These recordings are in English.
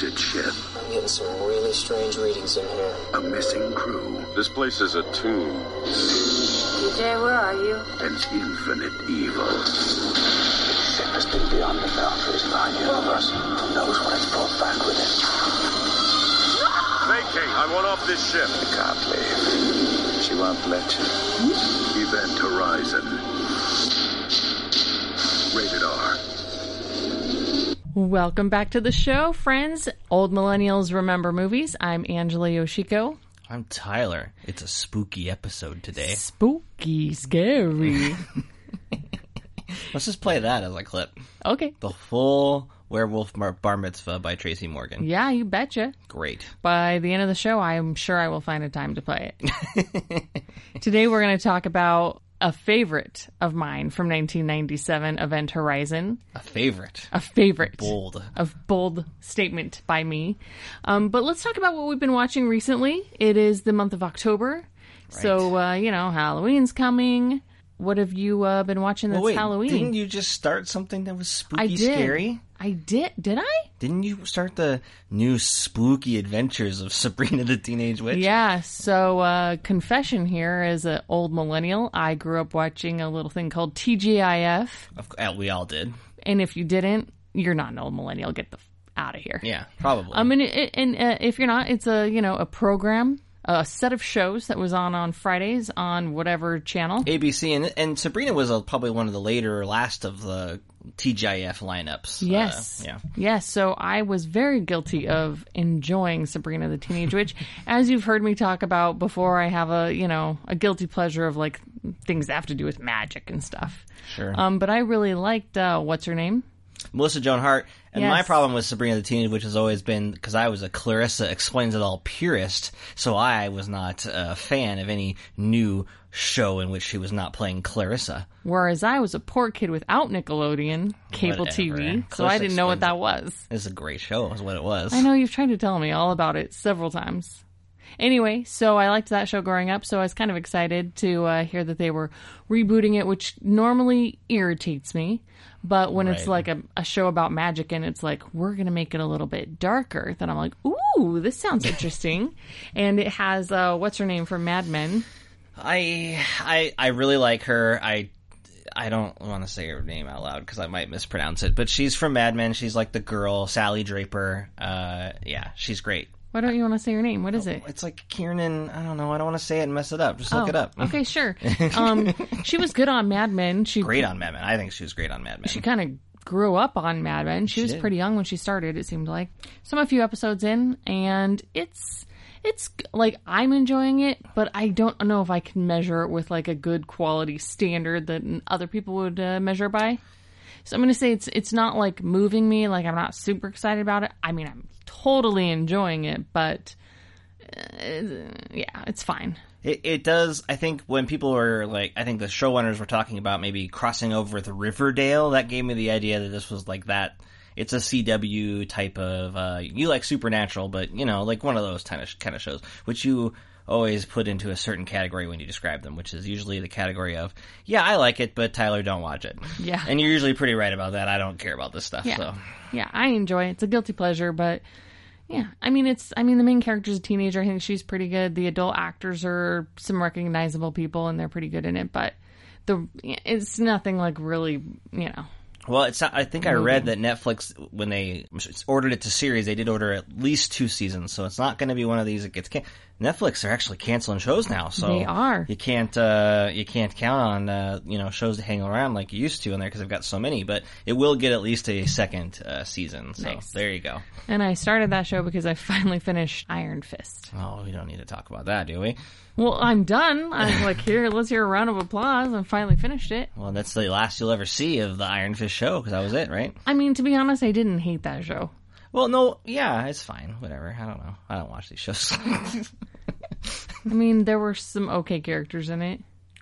haunted ship. I'm getting some really strange readings in here. A missing crew. This place is a tomb. DJ, where are you? And infinite evil. This ship has been beyond the boundaries of our universe. Who knows what it's brought back with it? Vacate! I want off this ship. You can't leave. She won't let you. Event Horizon. Welcome back to the show, friends. Old Millennials Remember Movies. I'm Angela Yoshiko. I'm Tyler. It's a spooky episode today. Spooky, scary. Let's just play that as a clip. okay. The full Werewolf Bar Mitzvah by Tracy Morgan. Yeah, you betcha. Great. By the end of the show, I'm sure I will find a time to play it. Today, we're going to talk about a favorite of mine from 1997, Event Horizon. A favorite. A favorite. Bold. A bold statement by me. Um, but let's talk about what we've been watching recently. It is the month of October. So, uh, you know, Halloween's coming. What have you uh, been watching that's Well, wait, Halloween? didn't you just start something that was spooky I did. scary? I did. Did I? Didn't you start the new spooky adventures of Sabrina the Teenage Witch? Yeah. So, uh, confession here as an old millennial, I grew up watching a little thing called TGIF. Of, uh, we all did. And if you didn't, you're not an old millennial. Get the f- out of here. Yeah, probably. I mean, it, and uh, if you're not, it's a you know a program, a set of shows that was on on Fridays on whatever channel. ABC and and Sabrina was uh probably one of the later last of the TGIF lineups. Uh, Yes. yeah. Yes. So I was very guilty of enjoying Sabrina the Teenage Witch. As you've heard me talk about before, I have a, you know, a guilty pleasure of like things that have to do with magic and stuff. Sure. Um, but I really liked, uh, what's her name? Melissa Joan Hart. And my problem with Sabrina the Teenage Witch has always been because I was a Clarissa explains it all purist, so I was not a fan of any new show in which she was not playing Clarissa. Whereas I was a poor kid without Nickelodeon cable Whatever. TV, so Clarissa I didn't know what that was. It's a great show, is what it was. I know you've tried to tell me all about it several times. Anyway, so I liked that show growing up, so I was kind of excited to uh, hear that they were rebooting it, which normally irritates me. But when it's like a, a show about magic and it's like, we're going to make it a little bit darker, then I'm like, ooh, this sounds interesting. and it has, uh, what's her name from Mad Men? I I I really like her. I I don't want to say her name out loud because I might mispronounce it, but she's from Mad Men. She's like the girl, Sally Draper. Uh, yeah, she's great. Why don't you want to say her name? What is it? It's like Kiernan. I don't know. I don't want to say it and mess it up. Just look Oh, it up. Okay, sure. Um, she was good on Mad Men. She Great on Mad Men. I think she was great on Mad Men. she kind of grew up on Mad Men. She, was did. pretty young when she started. It seemed like. So I'm a few episodes in, and it's it's like I'm enjoying it, but I don't know if I can measure it with like a good quality standard that other people would uh, measure by. So I'm going to say it's it's not like moving me. Like I'm not super excited about it. I mean, I'm totally enjoying it, but uh, yeah, it's fine. It, it does. I think when people were like, I think the showrunners were talking about maybe crossing over with Riverdale. That gave me the idea that this was like that. It's a CW type of. Uh, you like Supernatural, but you know, like one of those kind of kind of shows, which you always put into a certain category when you describe them, which is usually the category of, yeah, I like it, but Tyler, don't watch it. Yeah. and you're usually pretty right about that. I don't care about this stuff. Yeah. So Yeah, I enjoy it. It's a guilty pleasure, but yeah, I mean, it's, I mean, the main character's a teenager. I think she's pretty good. The adult actors are some recognizable people and they're pretty good in it, but the, it's nothing like really, you know, Well, it's. I think I read that Netflix, when they ordered it to series, they did order at least two seasons. So it's not going to be one of these that gets. Can- Netflix are actually canceling shows now, so They are. You can't. Uh, you can't count on uh, you know shows to hang around like you used to in there because they've got so many. But it will get at least a second uh, season. So Nice. there you go. and I started that show because I finally finished Iron Fist. Oh, we don't need to talk about that, do we? Well, I'm done. I'm like, here, let's hear a round of applause. I finally finished it. Well, that's the last you'll ever see of the Iron Fist show because that was it, right? I mean, to be honest, I didn't hate that show. Well, no, yeah, it's fine. Whatever. I don't know. I don't watch these shows. I mean, there were some okay characters in it.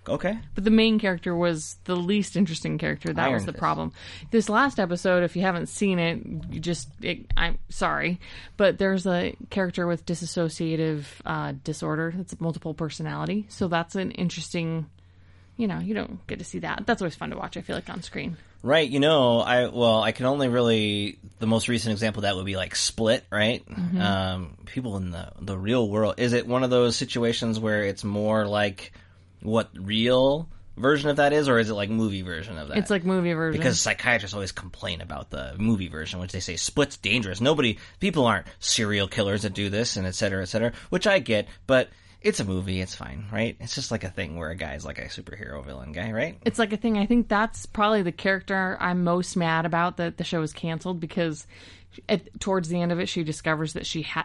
okay. But the main character was the least interesting character. That Iron was the Fist. problem. This last episode, if you haven't seen it, you just it, I'm sorry, but there's a character with dissociative uh, disorder. It's multiple personality. So that's an interesting. You know, you don't get to see that. That's always fun to watch. I feel like on screen. Right, you know, I well, I can only really the most recent example of that would be like Split, right? Um, people in the the real world. Is it one of those situations where it's more like what real version of that is, or is it like movie version of that? It's like movie version. because psychiatrists always complain about the movie version, which they say split's dangerous. Nobody, people aren't serial killers that do this, and et cetera, et cetera. Which I get, but it's a movie. It's fine, right? It's just like a thing where a guy's like a superhero villain guy, right? it's like a thing. I think that's probably the character I'm most mad about that the show is canceled because at, towards the end of it, she discovers that she had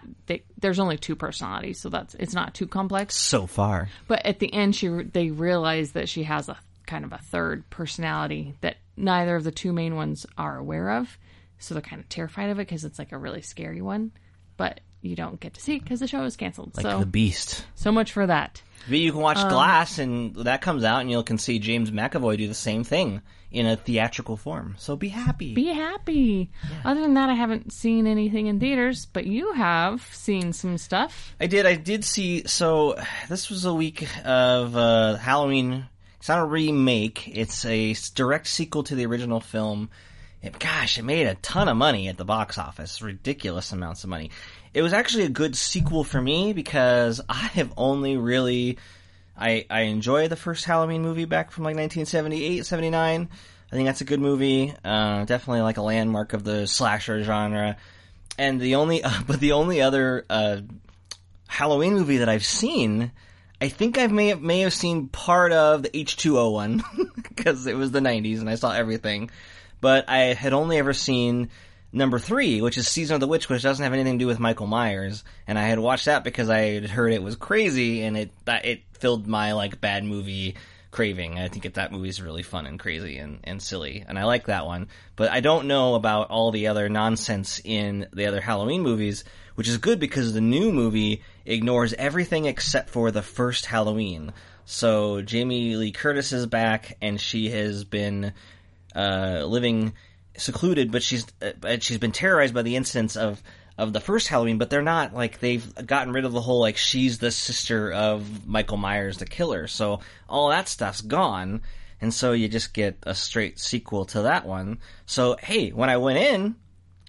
there's only two personalities, so that's it's not too complex. So far, But at the end, she they realize that she has a kind of a third personality that neither of the two main ones are aware of, so they're kind of terrified of it because it's like a really scary one. But you don't get to see because the show is canceled. like so the Beast. so much for that. But you can watch Um, Glass, and that comes out, and you can see James McAvoy do the same thing in a theatrical form. So be happy. Be happy. Other than that, I haven't seen anything in theaters, but you have seen some stuff. I did. I did see. So this was a week of uh, Halloween. It's not a remake. It's a direct sequel to the original film. It, gosh, it made a ton of money at the box office. Ridiculous amounts of money. It was actually a good sequel for me because I have only really. I, I enjoy the first Halloween movie back from like 1978, 79. I think that's a good movie. Uh, definitely like a landmark of the slasher genre. And the only, but the only other uh, Halloween movie that I've seen, I think I may have, may have seen part of the H2O one because it was the 90s and I saw everything. But I had only ever seen number three, which is Season of the Witch, which doesn't have anything to do with Michael Myers. And I had watched that because I had heard it was crazy and it it filled my like bad movie craving. I think that that movie is really fun and crazy and, and silly, and I like that one. But I don't know about all the other nonsense in the other Halloween movies, which is good because the new movie ignores everything except for the first Halloween. So Jamie Lee Curtis is back, and she has been uh, living secluded, but she's uh, she's been terrorized by the incidents of of the first Halloween. But they're not like they've gotten rid of the whole like she's the sister of Michael Myers, the killer. So all that stuff's gone, and so you just get a straight sequel to that one. So hey, when I went in,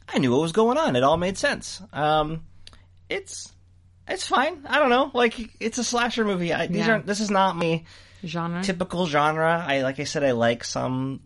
I knew what was going on. It all made sense. Um, it's it's fine. I don't know. Like it's a slasher movie. I, these Yeah. aren't. This is not me Genre. typical genre. I like I said, I like some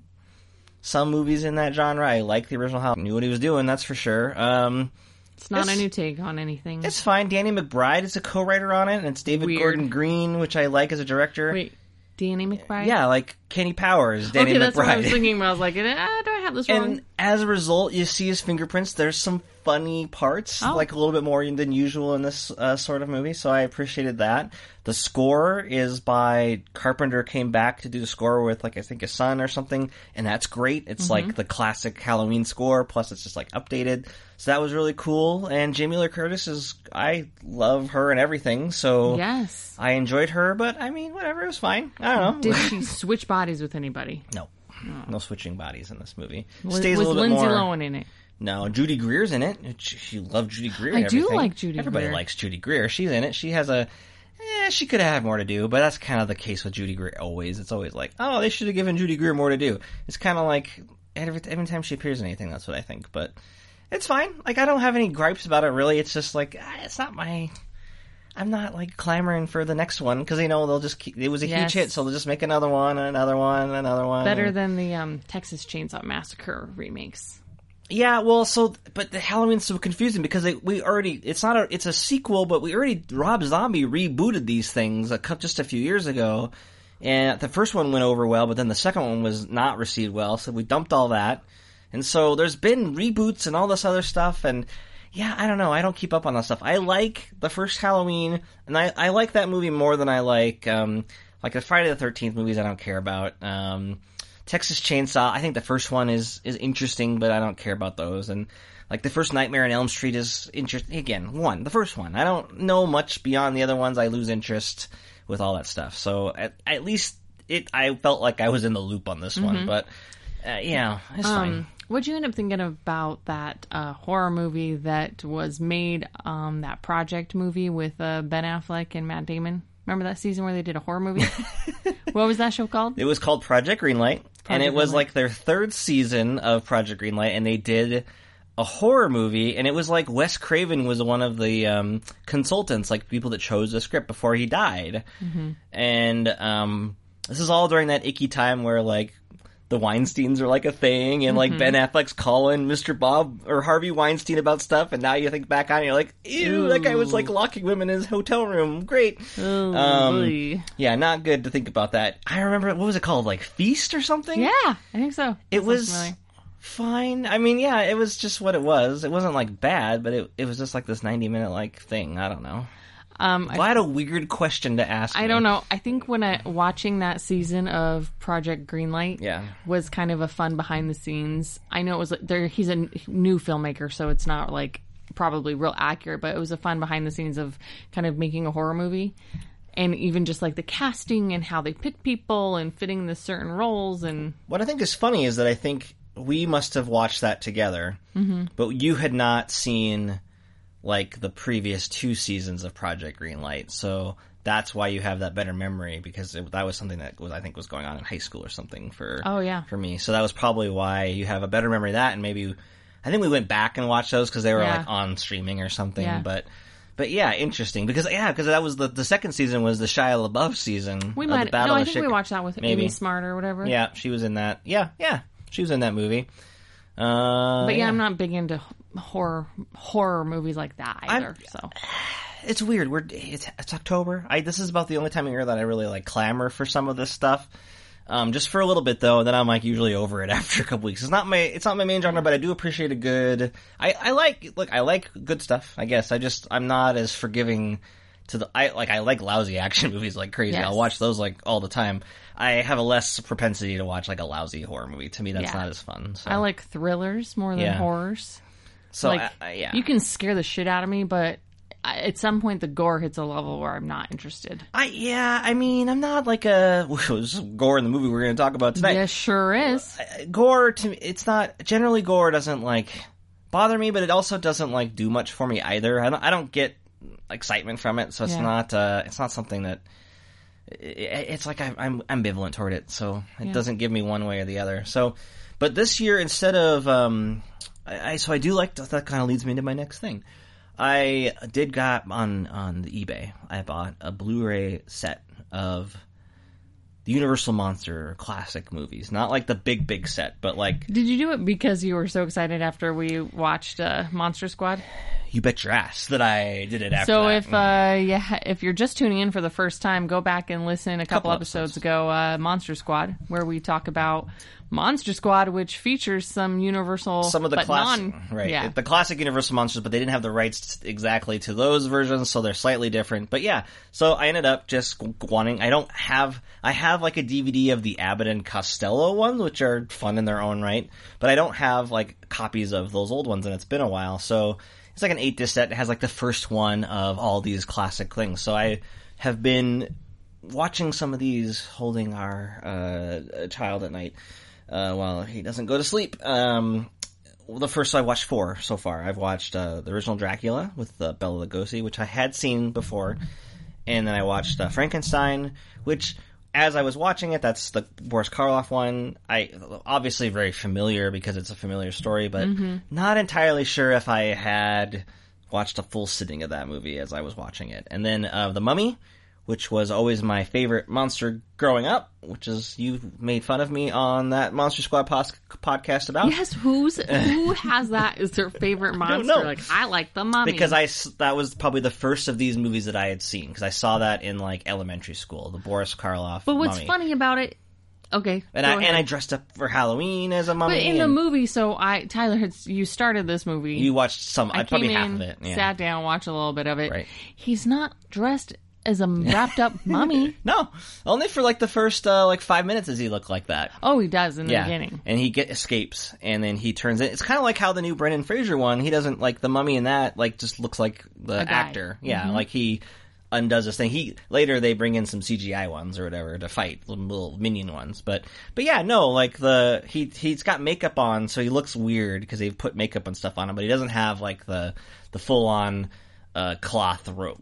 some movies in that genre. I like the original. How knew what he was doing. That's for sure. Um, It's not it's- a new take on anything. it's fine. Danny McBride is a co-writer on it, and it's David Weird. Gordon Green, which I like as a director. Wait, Danny McBride? Yeah, like Kenny Powers, Danny okay, McBride. that's what I was thinking. But I was like, ah, do I have this wrong? And as a result, you see his fingerprints. There's some funny parts, Oh. like a little bit more than usual in this uh, sort of movie. So I appreciated that. The score is by Carpenter. Came back to do the score with like I think his son or something, and that's great. It's Mm-hmm. like the classic Halloween score, plus it's just like updated. So that was really cool. And Jamie Lee Curtis is I love her and everything. So yes. I enjoyed her, but I mean whatever, it was fine. I don't know. Did she switch bodies with anybody? no. No switching bodies in this movie. Was, Stays was a little Lindsay bit more. Lohan in it? No, Judy Greer's in it. She loved Judy Greer. I do like Judy Everybody Greer. likes Judy Greer. She's in it. She has a. Eh, she could have had more to do, but that's kind of the case with Judy Greer. Always, it's always like, oh, they should have given Judy Greer more to do. It's kind of like every every time she appears in anything, that's what I think. But it's fine. Like I don't have any gripes about it. Really, it's just like ah, it's not my. I'm not like clamoring for the next one because they know they'll just keep. It was a Yes. huge hit, so they'll just make another one, and another one, and another one. Better and- than the um, Texas Chainsaw Massacre remakes. Yeah, well, so but the Halloween's so confusing because it, we already it's not a it's a sequel, but we already Rob Zombie rebooted these things a, just a few years ago, and the first one went over well, but then the second one was not received well, so we dumped all that, and so there's been reboots and all this other stuff, and yeah, I don't know, I don't keep up on that stuff. I like the first Halloween, and I I like that movie more than I like um like the Friday the Thirteenth movies. I don't care about. Um, Texas Chainsaw, I think the first one is is interesting, but I don't care about those. And like the first Nightmare on Elm Street is interesting. Again, one, the first one. I don't know much beyond the other ones. I lose interest with all that stuff. So at, at least it, I felt like I was in the loop on this one. But uh, yeah, it's fine. Um, what'd you end up thinking about that uh, horror movie that was made, um, that project movie with uh, Ben Affleck and Matt Damon? Remember that season where they did a horror movie? what was that show called? It was called Project Greenlight. And it Project was Greenlight. like their third season of Project Greenlight, and they did a horror movie, and it was like Wes Craven was one of the um, consultants, like people that chose the script before he died, Mm-hmm. and um, this is all during that icky time where like. The Weinsteins are like a thing, and like Mm-hmm. Ben Affleck's calling Mr. Bob or Harvey Weinstein about stuff, and now you think back on it, you're like, ew, that guy was like locking women in his hotel room. Great. Oh, um. Yeah, not good to think about that. I remember what was it called, like Feast or something? yeah, I think so. it was familiar. fine. I mean, yeah, it was just what it was. It wasn't like bad, but it it was just like this ninety minute like thing. I don't know. Um, I had a weird question to ask. I me. don't know. I think when I watching that season of Project Greenlight, Yeah. was kind of a fun behind the scenes. I know it was like there. He's a new filmmaker, so it's not like probably real accurate, but it was a fun behind the scenes of kind of making a horror movie, and even just like the casting and how they pick people and fitting the certain roles and What I think is funny is that I think we must have watched that together, mm-hmm. but you had not seen like the previous two seasons of Project Greenlight, so that's why you have that better memory because it, that was something that was I think was going on in high school or something for Oh, yeah. for me. So that was probably why you have a better memory of that, and maybe I think we went back and watched those because they were Yeah. like on streaming or something, Yeah. but. But yeah, interesting because yeah, because that was the the second season was the Shia LaBeouf season. we might. No, I think we watched that with Maybe. Amy Smart or whatever. yeah, she was in that. Yeah, yeah, she was in that movie. Uh, but yeah, I'm not big into horror horror movies like that either. so It's weird. We're it's, it's October. I this is about the only time of year that I really like clamor for some of this stuff. Um, just for a little bit though, then I'm like usually over it after a couple weeks. It's not my it's not my main genre, but I do appreciate a good. I I like look I like good stuff. I guess I just I'm not as forgiving to the I like I like lousy action movies like crazy. Yes. I'll watch those like all the time. I have a less propensity to watch like a lousy horror movie. To me, that's Yeah. not as fun. So. I like thrillers more than Yeah. horrors. So like I, I- yeah. you can scare the shit out of me, but at some point the gore hits a level where I'm not interested. I yeah, I mean, I'm not like a is gore in the movie we're going to talk about tonight. Yes, sure is. Gore to me, it's not generally gore doesn't like bother me, but it also doesn't like do much for me either. I don't I don't get excitement from it, so it's Yeah. not uh it's not something that it's like I, I'm ambivalent toward it, so it Yeah. doesn't give me one way or the other. So, but this year instead of um, I, I so I do like that. Kind of leads me into my next thing. I did got on on the eBay. I bought a Blu-ray set of the Universal Monster classic movies, not like the big big set, but like Did you do it because you were so excited after we watched uh, Monster Squad? you bet your ass that I did it after. So that. if uh, yeah, if you're just tuning in for the first time, go back and listen a couple, Couple episodes, episodes. ago, uh, Monster Squad, where we talk about Monster Squad, which features some Universal, some of the classic, right? Yeah, The classic Universal monsters, but they didn't have the rights exactly to those versions, so they're slightly different. But yeah, so I ended up just wanting. I don't have. I have like a DVD of the Abbott and Costello ones, which are fun in their own right, but I don't have like copies of those old ones, and it's been a while. So it's like an eight disc set. It has like the first one of all these classic things. So I have been watching some of these, holding our uh, child at night uh, while he doesn't go to sleep. Um, well, the first I watched four so far. I've watched uh, the original Dracula with uh, Bela Lugosi, which I had seen before, and then I watched uh, Frankenstein, which as I was watching it, that's the Boris Karloff one. I obviously very familiar because it's a familiar story, but not entirely sure if I had watched a full sitting of that movie as I was watching it. And then uh, the Mummy, which was always my favorite monster growing up, which is you made fun of me on that Monster Squad pos- podcast about. Yes, who's who has that as their favorite monster? know. Like I like the mummy because I that was probably the first of these movies that I had seen because I saw that in like elementary school, the Boris Karloff. But what's mummy. funny about it? Okay, And I ahead. and I dressed up for Halloween as a mummy. But in the movie, so I Tyler had you started this movie. you watched some, I I probably came half of it. Yeah. sat down, watched a little bit of it. Right. He's not dressed as a wrapped up mummy. No, only for like the first uh, like five minutes does he look like that. Oh, he does in the yeah, beginning. and he get escapes, and then he turns it. It's kind of like how the new Brendan Fraser one. He doesn't like the mummy in that. Like just looks like the actor. Yeah, Mm-hmm. like he undoes this thing. He later they bring in some CGI ones or whatever to fight little, little minion ones. But but yeah, no, like the he he's got makeup on, so he looks weird because they've put makeup and stuff on him. But he doesn't have like the the full on. Uh, cloth ro-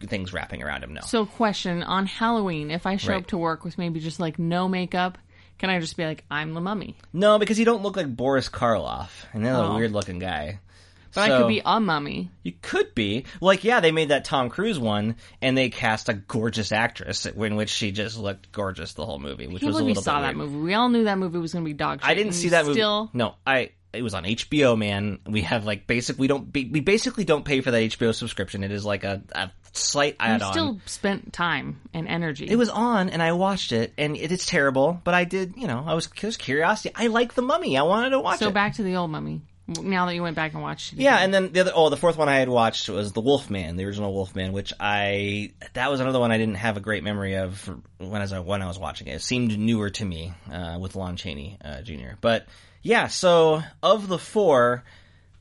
things wrapping around him. No, So, question on Halloween: If I show Right. up to work with maybe just like no makeup Can I just be like, I'm the mummy? No, because you don't look like Boris Karloff, and a Oh. weird looking guy. But I could be a mummy. You could be. Like, yeah, they made that Tom Cruise one, and they cast a gorgeous actress in which she just looked gorgeous the whole movie, which was a believe we little saw that movie. We all knew that movie was going to be dog shit. I didn't see that movie. Still, No, I. It was on HBO, man. We have like basic. We don't. We basically don't pay for that HBO subscription. It is like a, a slight you add-on. still spent time and energy. It was on, and I watched it, and it is terrible. But I did, you know, I was just curiosity. I like the Mummy. I wanted to watch so it. back to the old mummy. Now that you went back and watched it, Yeah, and then the other oh, the fourth one I had watched was the Wolfman, the original Wolfman, which I that was another one I didn't have a great memory of when I was when I was watching it. It seemed newer to me uh, with Lon Chaney uh, Jr. But yeah, so of the four,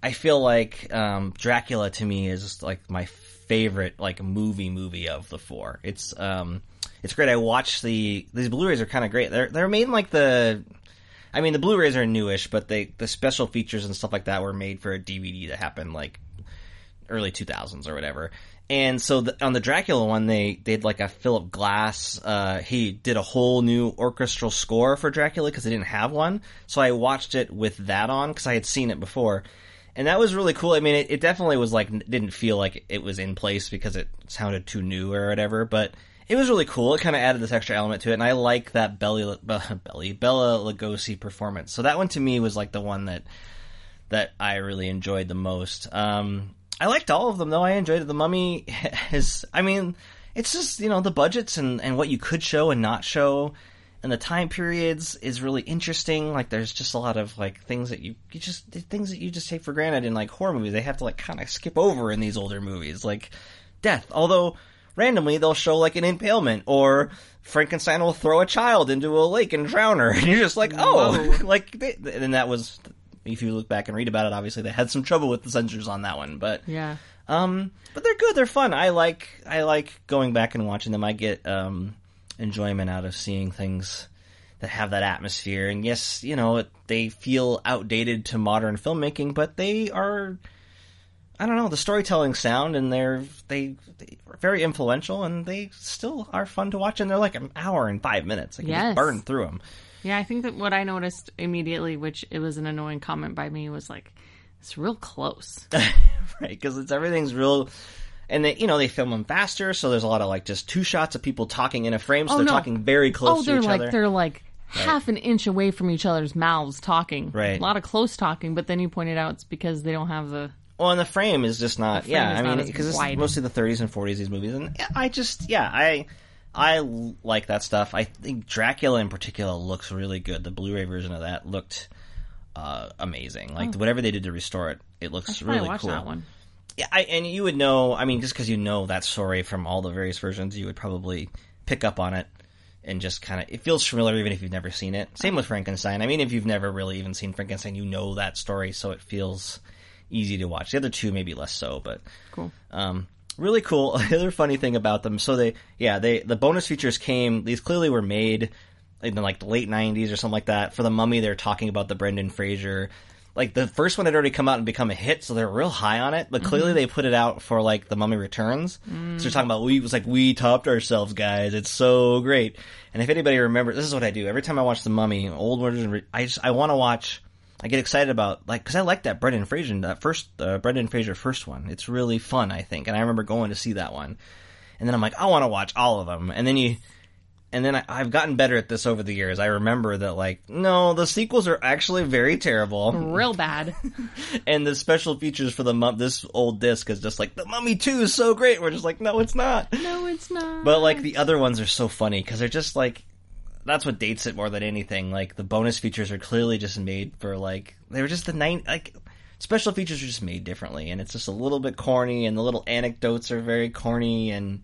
I feel like um, Dracula to me is like my favorite like movie movie of the four. It's um it's great. I watched the these Blu-rays are kind of great. They're they're made in like the I mean, the Blu-rays are newish, but they the special features and stuff like that were made for a DVD that happened like early 2000s or whatever. And so the, on the Dracula one, they they did like a Philip Glass. Uh, he did a whole new orchestral score for Dracula because they didn't have one. So I watched it with that on because I had seen it before, and that was really cool. I mean, it, it definitely was like didn't feel like it was in place because it sounded too new or whatever, but it was really cool. It kind of added this extra element to it, and I like that Belly, Belly Bela Lugosi performance. So that one to me was like the one that that I really enjoyed the most. Um, I liked all of them though. I enjoyed it. The Mummy is, I mean, it's just you know the budgets and and what you could show and not show, and the time periods is really interesting. Like there's just a lot of like things that you you just things that you just take for granted in like horror movies. They have to like kind of skip over in these older movies, like death. Although randomly they'll show like an impalement or Frankenstein will throw a child into a lake and drown her, and you're just like, oh, like, they, and that was. If you look back and read about it, obviously they had some trouble with the censors on that one, but yeah. um, but they're good. They're fun. I like I like going back and watching them. I get um enjoyment out of seeing things that have that atmosphere. And yes, you know it- they feel outdated to modern filmmaking, but they are. I don't know the storytelling sound, and they're they, they are very influential, and they still are fun to watch. And they're like an hour and five minutes. I can Yes. just burn through them. Yeah, I think that what I noticed immediately, which it was an annoying comment by me, was like, it's real close. right? Because it's everything's real, and they you know they film them faster, so there's a lot of like just two shots of people talking in a frame, so Oh, they're no. talking very close oh, to they're like other. they're like half an inch away from each other's mouths talking. Right. A lot of close talking, but then you pointed out it's because they don't have the. Well, and the frame is just not. Yeah, I mean, because it's mostly the 30s and 40s these movies, and I just yeah, I I like that stuff. I think Dracula in particular looks really good. The Blu-ray version of that looked uh, amazing. Like whatever they did to restore it, it looks Oh. I really cool. that one. Yeah, I, and you would know. I mean, just because you know that story from all the various versions, you would probably pick up on it and just kind of. It feels familiar even if you've never seen it. Same with Frankenstein. I mean, if you've never really even seen Frankenstein, you know that story, so it feels easy to watch. The other two maybe less so, but Cool. um, really cool. The other funny thing about them, so they, yeah, they the bonus features came. These clearly were made in like the late '90s or something like that. For the Mummy, they're talking about the Brendan Fraser. Like the first one had already come out and become a hit, so they're real high on it. But mm-hmm. clearly, they put it out for like the Mummy Returns. So they're talking about we was like we topped ourselves, guys. It's so great. And if anybody remembers, this is what I do every time I watch the Mummy, old version. I just I want to watch. I get excited about like because I like that Brendan Fraser that first uh, Brendan Fraser first one. It's really fun, I think, and I remember going to see that one. And then I'm like, I want to watch all of them. And then you, and then I, I've gotten better at this over the years. I remember that like, no, the sequels are actually very terrible, Real bad. and the special features for the mum this old disc is just like the Mummy Two is so great. We're just like, no, it's not. no, it's not. But like the other ones are so funny because they're just like that's what dates it more than anything. Like the bonus features are clearly just made for like they were just the nine like special features are just made differently, and it's just a little bit corny, and the little anecdotes are very corny, and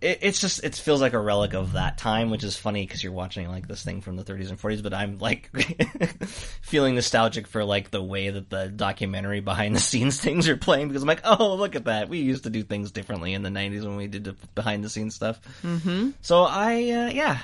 it, it's just it feels like a relic of that time, which is funny because you're watching like this thing from the 30s and 40s. But I'm like feeling nostalgic for like the way that the documentary behind the scenes things are playing because I'm like, oh look at that, we used to do things differently in the 90s when we did the behind the scenes stuff. Mm-hmm. So I uh, yeah.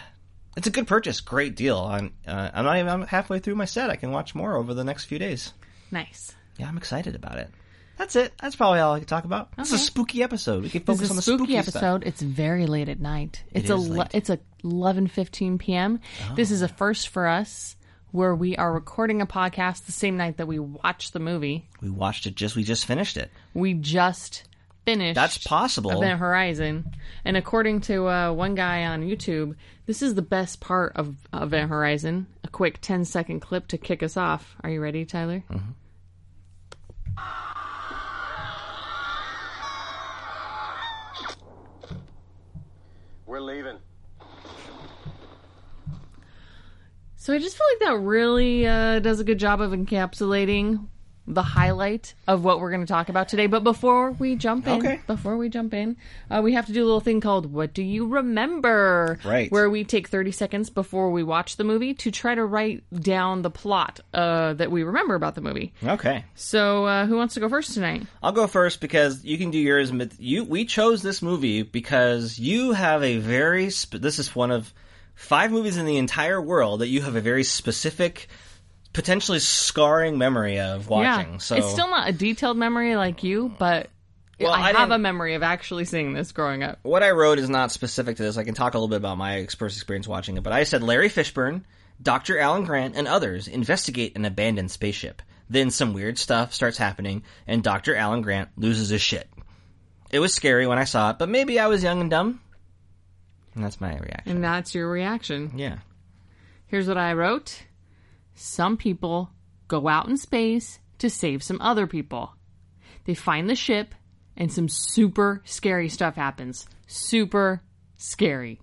It's a good purchase, great deal. I'm, uh, I'm not even I'm halfway through my set. I can watch more over the next few days. nice. Yeah, I'm excited about it. That's it. That's probably all I can talk about. It's a spooky episode. We can This focus is on the spooky, spooky episode. Stuff. It's very late at night. It's a is late. it's a eleven fifteen p.m. This Oh. is a first for us, where we are recording a podcast the same night that we watch the movie. We watched it just. We just finished it. We just finished. That's possible. Event Horizon, and according to uh, one guy on YouTube, this is the best part of Event Horizon. A quick 10 second clip to kick us off. Are you ready, Tyler? Mm-hmm. We're leaving. So I just feel like that really uh, does a good job of encapsulating the highlight of what we're going to talk about today. But before we jump in, Okay. before we jump in, uh, we have to do a little thing called "What Do You Remember?" Right. Where we take thirty seconds before we watch the movie to try to write down the plot uh, that we remember about the movie. Okay. So uh, who wants to go first tonight? I'll go first because you can do yours. You we chose this movie because you have a very. Sp- this is one of five movies in the entire world that you have a very specific, potentially scarring memory of watching. Yeah, So it's still not a detailed memory like you, but Well, I, I have a memory of actually seeing this growing up. what I wrote is not specific to this. I can talk a little bit about my first experience watching it, but I said Larry Fishburne, Dr. Alan Grant, and others investigate an abandoned spaceship. Then some weird stuff starts happening, and Dr. Alan Grant loses his shit. It was scary when I saw it, but maybe I was young and dumb. And that's my reaction. And that's your reaction. Yeah. Here's what I wrote Some people go out in space to save some other people. They find the ship, and some super scary stuff happens. Super scary.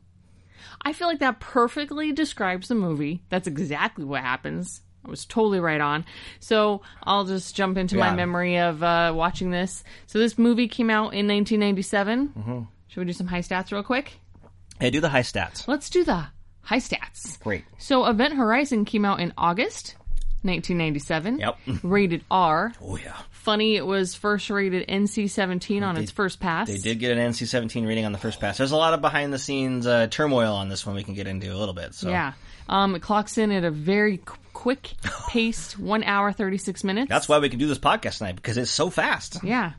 I feel like that perfectly describes the movie. That's exactly what happens. I was totally right on. So I'll just jump into my memory of uh, watching this. So this movie came out in 1997. Mm-hmm. Should we do some high stats real quick? Hey, do the high stats. Let's do the high stats. Great. So Event Horizon came out in August 1997. Yep. Rated R. Oh, yeah. Funny, it was first rated NC-17 on its first pass. They did get an NC-17 rating on the first pass. There's a lot of behind-the-scenes uh, turmoil on this one we can get into a little bit. So Yeah. Um, it clocks in at a very qu- quick paced, one hour thirty six minutes. that's why we can do this podcast tonight because it's so fast. Yeah.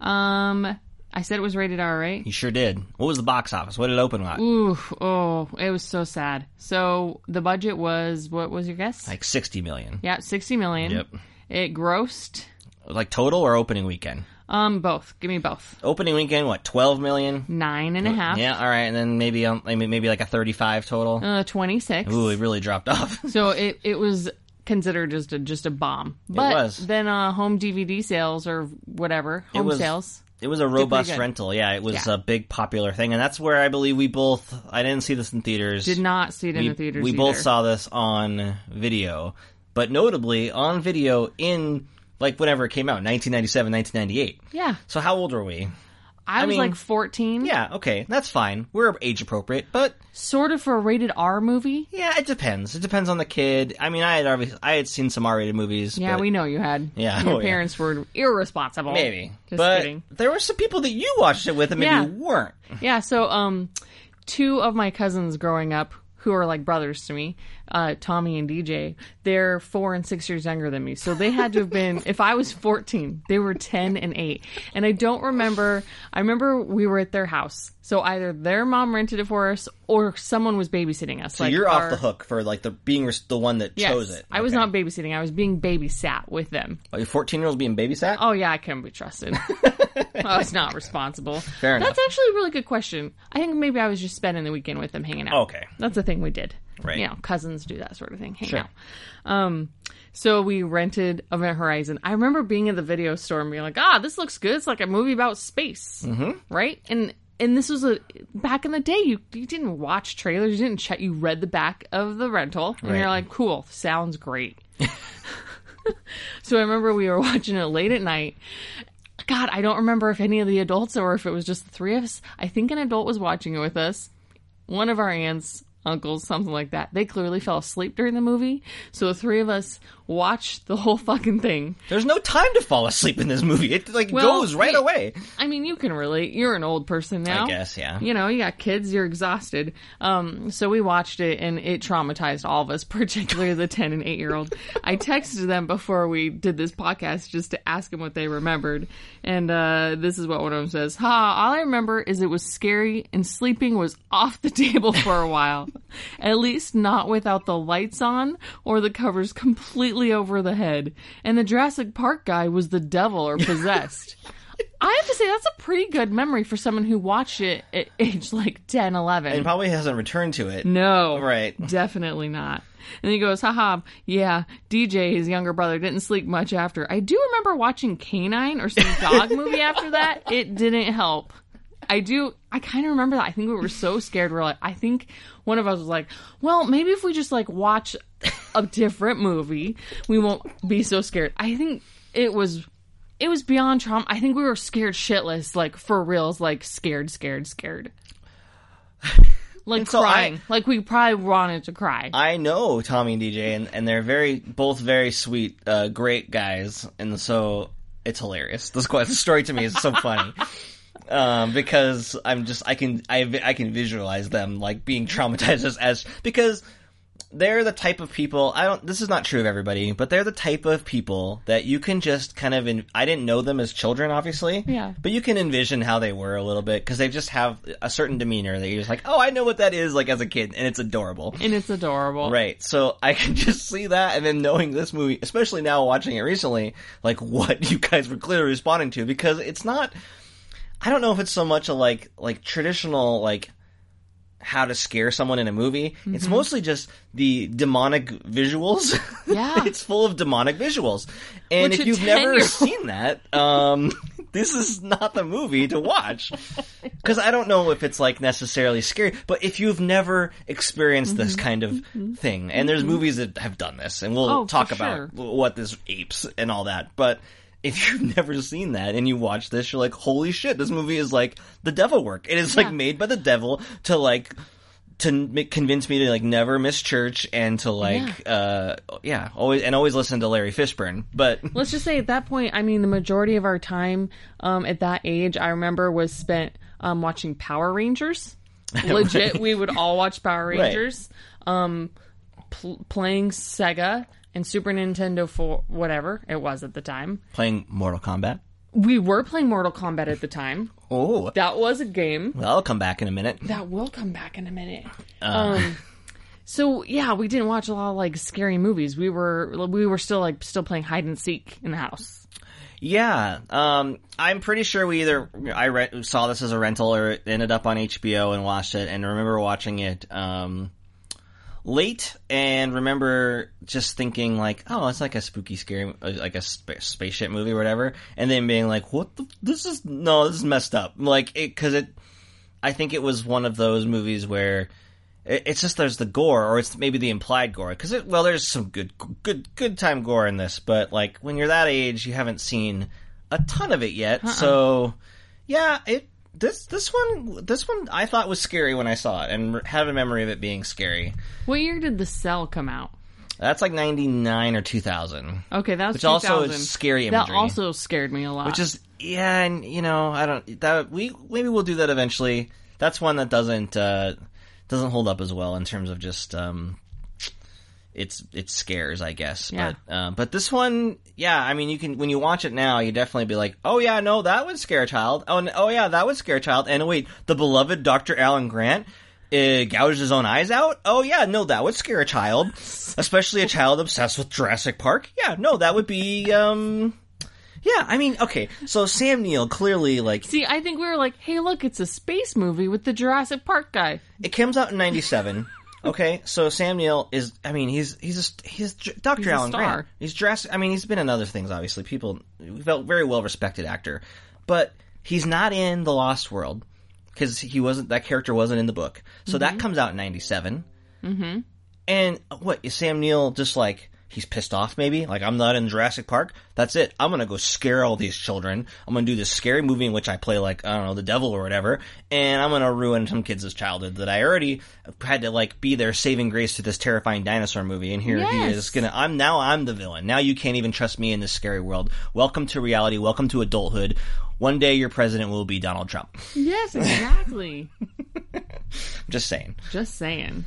Um, I said it was rated R, right? You sure did. What was the box office? What did it open at? Ooh, oh, it was so sad. So the budget was what was your guess? Like 60 million. yeah, sixty million. Yep. It grossed Like total or opening weekend? um both. Give me both. Opening weekend, what, 12 million? Nine and a half. Yeah, all right. And then maybe um, maybe maybe like a 35 total. Uh, twenty six. Ooh, it really dropped off. So it it was considered just a just a bomb. But was. then uh, home DVD sales or whatever home was- sales. It was a robust rental. Yeah, it was Yeah. a big popular thing. And that's where I believe we both, I didn't see this in theaters. Did not see it in we, the theaters. we both either. saw this on video, but notably on video in like whenever it came out, 1997, 1998. Yeah, So how old were we? I, was mean, like fourteen. Yeah, okay, that's fine. We're age appropriate, but sort of for a rated R movie. yeah, it depends. It depends on the kid. I mean, I had obviously, I had seen some R-rated movies. Yeah, but we know you had. Yeah, your oh, yeah. parents were irresponsible. maybe. Just but kidding. there were some people that you watched it with and maybe Yeah. weren't. Yeah, so um, two of my cousins growing up, who are like brothers to me, uh, Tommy and DJ, they're four and six years younger than me. So they had to have been, if I was 14, they were 10 and 8. And I don't remember, I remember we were at their house. So either their mom rented it for us or someone was babysitting us. So like you're our- off the hook for like the being res- the one that Yes, chose it. I was not babysitting. I was being babysat with them. Are you 14 year olds being babysat? Oh yeah, I couldn't be trusted. I was not responsible. Fair enough. That's actually a really good question. I think maybe I was just spending the weekend with them hanging out. Okay. That's the thing we did. Right. You know, cousins do that sort of thing. Hang Sure. out. Um, so we rented Event Horizon. I remember being in the video store and being like, ah, this looks good. It's like a movie about space. Mm-hmm. Right? And and this was a back in the day. You you didn't watch trailers. You didn't check. You read the back of the rental, and Right. you're like, cool, sounds great. so I remember we were watching it late at night. God, I don't remember if any of the adults or if it was just the three of us. I think an adult was watching it with us. One of our aunts, uncles, something like that. They clearly fell asleep during the movie. So the three of us watched the whole fucking thing. There's no time to fall asleep in this movie. It like Well, goes right away. I mean, you can relate. You're an old person now. I guess, yeah. You know, you got kids, you're exhausted. Um, so we watched it and it traumatized all of us, particularly the 10 and 8 year old. I texted them before we did this podcast just to ask them what they remembered. And, uh, this is what one of them says. Ha, all I remember is it was scary and sleeping was off the table for a while. At least not without the lights on or the covers completely over the head. And the Jurassic Park guy was the devil or possessed. I have to say that's a pretty good memory for someone who watched it at age like 10, 11. And probably hasn't returned to it. no. Right. Definitely not. And he goes, haha, yeah, DJ, his younger brother, didn't sleep much after. I do remember watching K-9 or some dog movie after that. It didn't help. I do, I kind of remember that. I think we were so scared. We are like, I think one of us was like, well, maybe if we just like watch a different movie, we won't be so scared. I think it was it was beyond trauma. I think we were scared shitless, like for reals, like scared, scared, scared. Like so I- crying. like we probably wanted to cry. I know Tommy and DJ, and, and they're very both very sweet, uh, great guys, and so it's hilarious. This the story to me is so funny. Um, because I'm just I can I I can visualize them like being traumatized as, as because they're the type of people I don't this is not true of everybody but they're the type of people that you can just kind of in, I didn't know them as children obviously Yeah. but you can envision how they were a little bit because they just have a certain demeanor that you're just like oh I know what that is like as a kid and it's adorable and it's adorable. Right. So I can just see that and then knowing this movie, especially now watching it recently, like what you guys were clearly responding to because it's not I don't know if it's so much a like like traditional like how to scare someone in a movie. Mm-hmm. It's mostly just the demonic visuals. Yeah. it's full of demonic visuals. And Which if you've never 10-year-old seen that, um this is not the movie to watch. Cuz I don't know if it's like necessarily scary, but if you've never experienced Mm-hmm. this kind of thing, and there's movies that have done this, and we'll Oh, talk sure. about what this apes and all that, but if you've never seen that and you watch this, you're like, holy shit, this movie is like the devil work. It is like made by the devil to like to convince me to like never miss church and to like uh yeah always and always listen to Larry Fishburne. But Let's just say at that point, I mean, the majority of our time um, at that age, I remember, was spent um, watching Power Rangers. Legit, we would all watch Power Right. Rangers, um, pl- playing Sega and Super Nintendo for whatever it was at the time. playing Mortal Kombat. We were playing Mortal Kombat at the time. Oh, That was a game. well, I'll come back in a minute. That will come back in a minute. Uh. Um, so yeah, we didn't watch a lot of like scary movies. We were we were still like still playing hide and seek in the house. Yeah, um, I'm pretty sure we either I re- saw this as a rental or it ended up on HBO and watched it, and remember watching it um, late, and remember just thinking like, oh, it's like a spooky, scary, uh, like a sp- spaceship movie or whatever, and then being like, what? The, this is no, this is messed up. Like it because it, I think it was one of those movies where it- it's just there's the gore or it's maybe the implied gore because it, well there's some good good good time gore in this but like when you're that age you haven't seen a ton of it yet so yeah it this this one this one I thought was scary when I saw it and have a memory of it being scary What year did The Cell come out? that's like 99 or 2000 Okay, that was Which also 2000. is scary That also scared me a lot. which is yeah and you know I don't that we maybe we'll do that eventually that's one that doesn't uh doesn't hold up as well in terms of just um it's it scares I guess Yeah. but um but this one yeah I mean you can when you watch it now you definitely be like oh yeah no that would scare a child oh and, oh yeah that would scare a child and wait the beloved Dr. Alan Grant uh, gouged his own eyes out. Oh yeah, no, that would scare a child, especially a child obsessed with Jurassic Park. Yeah, no, that would be um, yeah. I mean, okay, so Sam Neill clearly like See, I think we were like, hey, look, it's a space movie with the Jurassic Park guy. it comes out in '97. Okay, so Sam Neill is, I mean, he's he's a, he's Dr. He's Alan star. Grant. He's dressed. I mean, he's been in other things. Obviously, people felt very well respected actor, but he's not in the Lost World because he wasn't that character wasn't in the book. So Mm-hmm. that comes out in '97. Mm-hmm. And what is Sam Neill just like he's pissed off maybe. Like i'm not in jurassic park. That's it. I'm gonna go scare all these children. I'm gonna do this scary movie in which i play like i don't know the devil or whatever and i'm gonna ruin some kids' childhood that i already had to like be their saving grace to this terrifying dinosaur movie and here he is gonna i'm now i'm the villain. Now you can't even trust me in this scary world. Welcome to reality. Welcome to adulthood. One day your president will be donald trump. Yes, exactly. just saying. Just saying.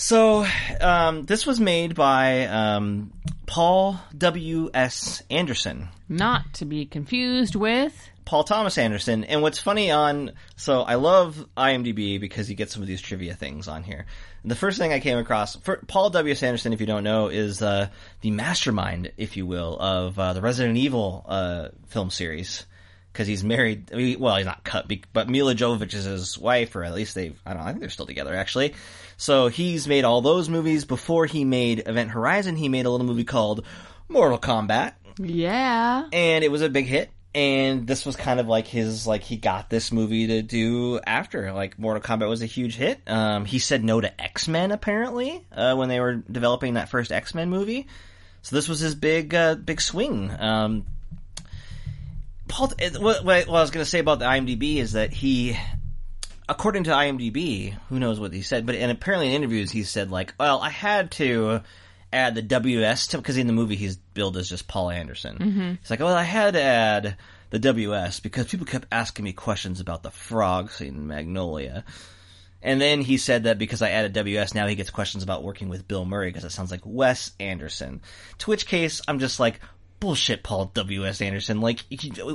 So, um, this was made by um, Paul W. S. Anderson, Not to be confused with. Paul Thomas Anderson. And what's funny on, so I love IMDb because you get some of these trivia things on here. And the first thing I came across, for Paul W. S. Anderson, if you don't know, is uh, the mastermind, if you will, of uh, the Resident Evil uh, film series. Because he's married, I mean, well, he's not cut, but Milla Jovovich is his wife, or at least they, I don't know, I think they're still together actually. So he's made all those movies. Before he made Event Horizon, he made a little movie called Mortal Kombat Yeah. and it was a big hit. And this was kind of like his like he got this movie to do after like Mortal Kombat was a huge hit. Um, he said no to X Men apparently uh, when they were developing that first X Men movie. So this was his big uh, big swing. Um, Paul, what, what I was going to say about the IMDb is that he, according to IMDb, who knows what he said, but and apparently in interviews he said like, well, I had to add the WS to because in the movie he's billed as just Paul Anderson. Mm-hmm. He's like, well, I had to add the WS because people kept asking me questions about the frog scene in Magnolia. And then he said that because I added WS, now he gets questions about working with Bill Murray because it sounds like Wes Anderson. To which case, I'm just like, bullshit, Paul W.S. Anderson. Like,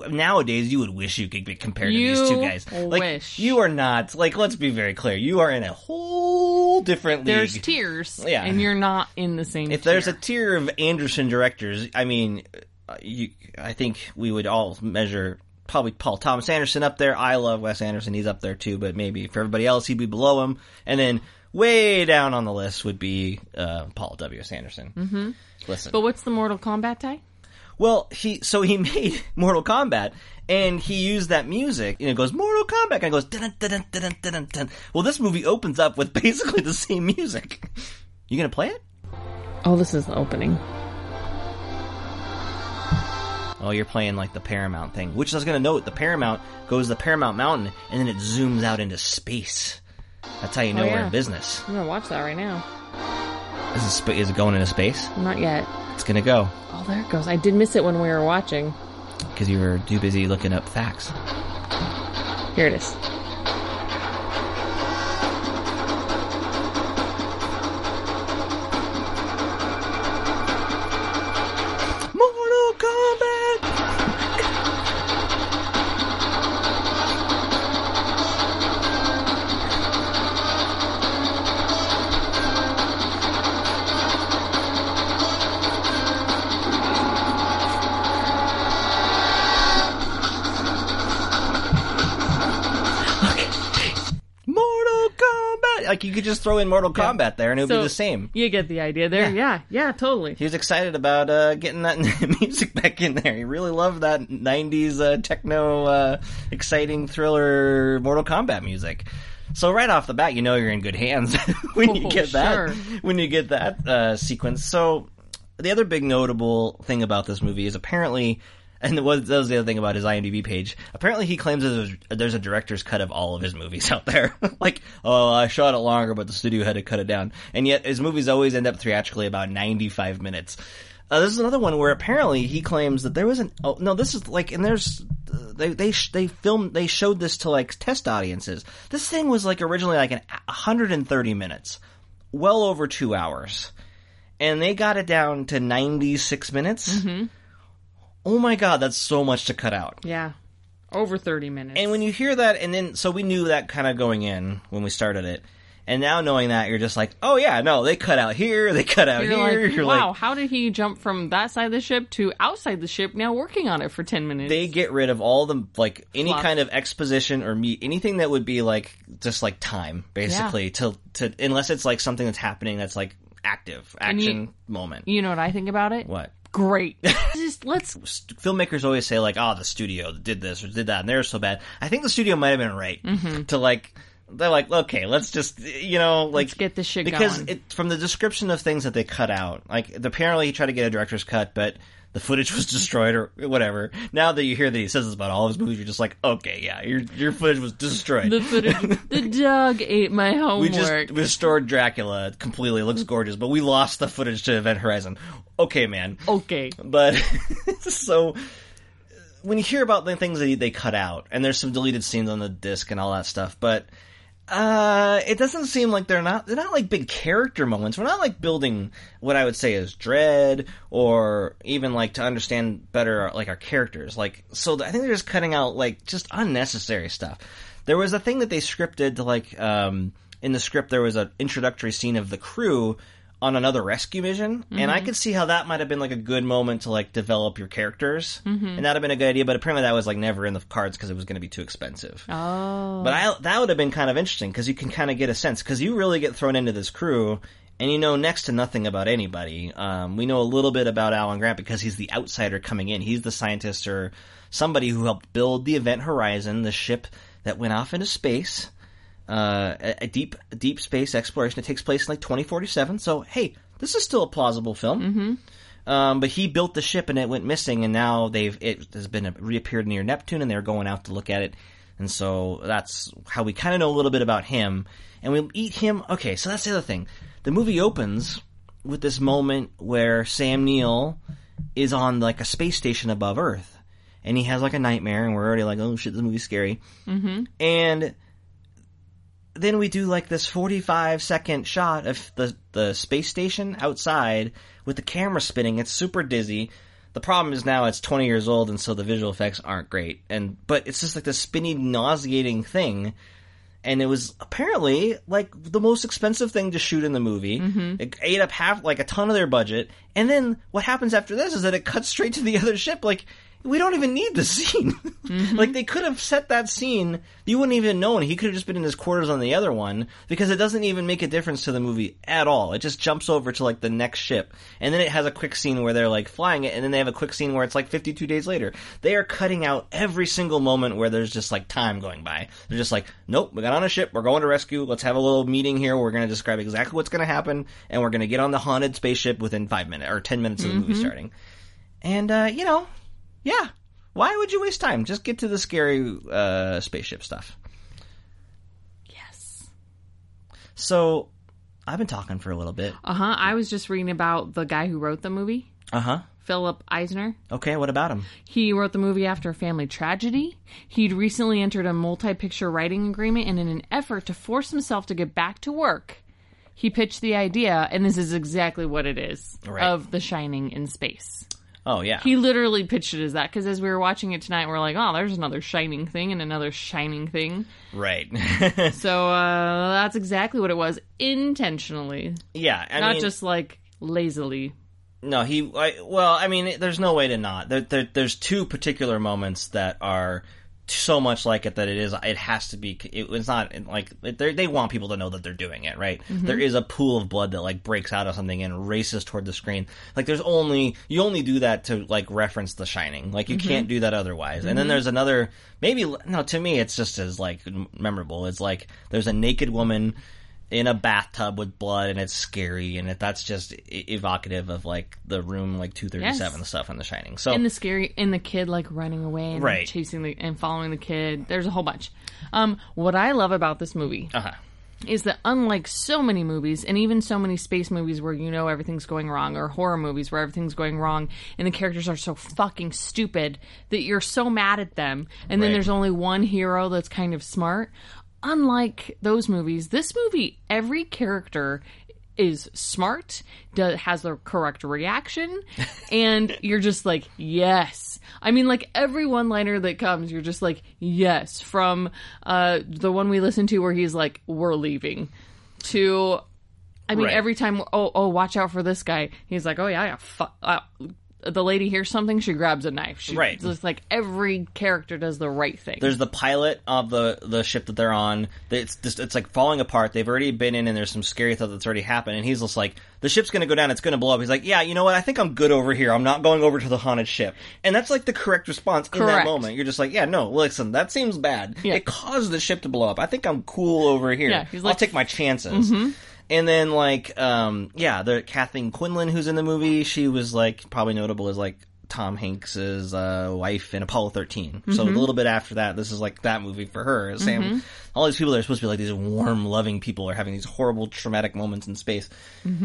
nowadays, you would wish you could be compared to these two guys. Like, wish. you are not, like, let's be very clear. You are in a whole different league. There's tiers. Yeah. And you're not in the same if there's a tier. tier of Anderson directors, I mean, uh, you, I think we would all measure probably Paul Thomas Anderson up there. I love Wes Anderson; he's up there too. But maybe for everybody else, he'd be below him. And then way down on the list would be uh, Paul W. S. Anderson. Mm-hmm. Listen, But what's the Mortal Kombat tie? Well, he so he made Mortal Kombat, and he used that music, and it goes Mortal Kombat, and it goes dun dun dun dun dun. Well, this movie opens up with basically the same music. You gonna play it? Oh, this is the opening. Oh, you're playing like the Paramount thing, which I was gonna note. The Paramount goes to the Paramount Mountain, and then it zooms out into space. That's how you oh, know Oh, we're in business. I'm gonna watch that right now. Is it, sp- is it going into space? Not yet. It's gonna go Oh, there it goes. I did miss it when we were watching. because you were too busy looking up facts. Here it is. Just throw in Mortal Kombat there, and it would So, be the same. You get the idea there. Yeah, yeah, totally. He was excited about uh, getting that music back in there. He really loved that '90s uh, techno, uh, exciting thriller Mortal Kombat music. So right off the bat, you know you're in good hands when you Oh, get that when you get that uh, sequence. So the other big notable thing about this movie is apparently, and that was, that was the other thing about his IMDb page. Apparently, he claims that there's, a director's cut of all of his movies out there. like, oh, I shot it longer, but the studio had to cut it down. And yet, his movies always end up theatrically about 95 minutes. Uh, this is another one where apparently he claims that there was an oh no this is like and there's uh, they they they filmed they showed this to like test audiences this thing was like originally like an 130 minutes well over two hours and they got it down to 96 minutes Mm-hmm. Oh my god that's so much to cut out Yeah. Over 30 minutes. and when you hear that and then so we knew that kind of going in when we started it and now knowing that you're just like oh yeah no they cut out here they cut out you're here like, you're wow, like how did he jump from that side of the ship to outside the ship now working on it for 10 minutes? they get rid of all the like any Fluff. kind of exposition or me anything that would be like just like time basically to to unless it's like something that's happening that's like active And you- action moment you know what I think about it? what Great. Just let's filmmakers always say like oh the studio did this or did that and they're so bad i think the studio might have been right Mm-hmm. to like they're like, okay, let's just you know like Let's get this shit because it from the description of things that they cut out, like apparently he tried to get a director's cut, but the footage was destroyed or whatever. Now that you hear that he says this about all of his movies, you're just like, okay, yeah, your your footage was destroyed. the footage. the dog ate my homework. we just restored Dracula completely. It looks gorgeous, but we lost the footage to Event Horizon. Okay, man. okay. But so when you hear about the things that they cut out, and there's some deleted scenes on the disc and all that stuff, but uh, it doesn't seem like they're not they're not like big character moments. We're not like building what I would say is dread or even like to understand better like our characters. Like so, I think they're just cutting out like just unnecessary stuff. There was a thing that they scripted to like um in the script there was an introductory scene of the crew on another rescue mission, and I could see how that might have been like a good moment to like develop your characters, and that'd have been a good idea. But apparently, that was like never in the cards because it was going to be too expensive. Oh. But I that would have been kind of interesting because you can kind of get a sense because you really get thrown into this crew. And you know next to nothing about anybody. Um, we know a little bit about Alan Grant because he's the outsider coming in. He's the scientist or somebody who helped build the Event Horizon, the ship that went off into space uh, a, a deep deep space exploration. It takes place in like 2047. So hey, this is still a plausible film. Mm-hmm. Um, but he built the ship and it went missing, and now they've it has been reappeared near Neptune, and they're going out to look at it. And so that's how we kind of know a little bit about him, and we eat him. Okay, so that's the other thing. The movie opens with this moment where Sam Neill is on like a space station above Earth, and he has like a nightmare, and we're already like, oh shit, this movie's scary. Mm-hmm. And then we do like this 45 second shot of the, the space station outside with the camera spinning. It's super dizzy. The problem is now it's 20 years old and so the visual effects aren't great. And, but it's just like this spinny, nauseating thing. And it was apparently like the most expensive thing to shoot in the movie. Mm-hmm. It ate up half, like a ton of their budget. And then what happens after this is that it cuts straight to the other ship. Like, we don't even need the scene. like they could have set that scene. You wouldn't even know, and he could have just been in his quarters on the other one because it doesn't even make a difference to the movie at all. It just jumps over to like the next ship, and then it has a quick scene where they're like flying it, and then they have a quick scene where it's like 52 days later. They are cutting out every single moment where there's just like time going by. They're just like, nope, we got on a ship, we're going to rescue. Let's have a little meeting here. We're going to describe exactly what's going to happen, and we're going to get on the haunted spaceship within five minutes or ten minutes of the movie starting. And uh, you know, yeah. Why would you waste time? Just get to the scary uh, spaceship stuff. yes. So, I've been talking for a little bit. Uh huh. I was just reading about the guy who wrote the movie, Uh huh. Philip Eisner. Okay, what about him? He wrote the movie after a family tragedy. He'd recently entered a multi picture writing agreement, and in an effort to force himself to get back to work, he pitched the idea, and this is exactly what it is, Right. of The Shining in space. Oh yeah, He literally pitched it as that because as we were watching it tonight, we're like, oh, there's another shining thing and another shining thing. right. So uh, that's exactly what it was intentionally, yeah, I not mean, just like lazily. no. He I, well, I mean, there's no way to not. There, there, there's two particular moments that are so much like it that it is. It has to be. It was not like they they want people to know that they're doing it right. Mm-hmm. There is a pool of blood that like breaks out of something and races toward the screen. Like there's only you only do that to like reference The Shining. Like you mm-hmm. can't do that otherwise. And then mm-hmm. there's another maybe no to me it's just as like memorable. It's like there's a naked woman in a bathtub with blood and it's scary and it, that's just evocative of like the room like 237 Yes. stuff in the shining so And the scary, and the kid like running away and like, Right. chasing the and following the kid. There's a whole bunch. Um, what I love about this movie uh-huh. is that unlike so many movies, and even so many space movies where you know everything's going wrong, or horror movies where everything's going wrong, and the characters are so fucking stupid that you're so mad at them, and then there's only one hero that's kind of smart. Unlike those movies, this movie, every character is smart, does, has the correct reaction, and you're just like, yes. I mean, like every one liner that comes, you're just like, yes. From uh, the one we listened to where he's like, we're leaving, to, I mean, Right. every time, oh, oh, watch out for this guy. He's like, oh, yeah, yeah, fu- uh, the lady hears something, she grabs a knife. She, Right. It's like every character does the right thing. There's the pilot of the the ship that they're on. It's just it's like falling apart. They've already been in, and there's some scary stuff that's already happened. And he's just like, the ship's gonna go down. It's gonna blow up. He's like, yeah, you know what? I think I'm good over here. I'm not going over to the haunted ship. And that's like the correct response in that moment. You're just like, yeah, no, listen, that seems bad. Yeah. It caused the ship to blow up. I think I'm cool over here. Yeah, he's like, I'll take my chances. Mm-hmm. And then like, um, yeah, the Kathleen Quinlan who's in the movie, she was like probably notable as like Tom Hanks's uh, wife in Apollo 13. So a little bit after that, this is like that movie for her. Sam, all these people that are supposed to be like these warm, loving people are having these horrible, traumatic moments in space.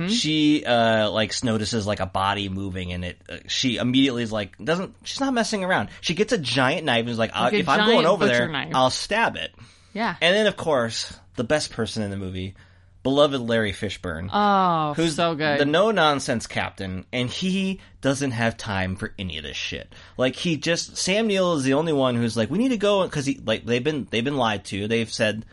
She uh, like notices like a body moving, and it. Uh, she immediately is like doesn't. She's not messing around. She gets a giant knife and is like, uh, Like if I'm going over there, knife. I'll stab it. yeah. And then, of course, the best person in the movie, beloved Larry Fishburne, oh, who's so good. the no nonsense captain, and he doesn't have time for any of this shit. Like he just Sam Neill is the only one who's like, we need to go because he like they've been they've been lied to. They've said,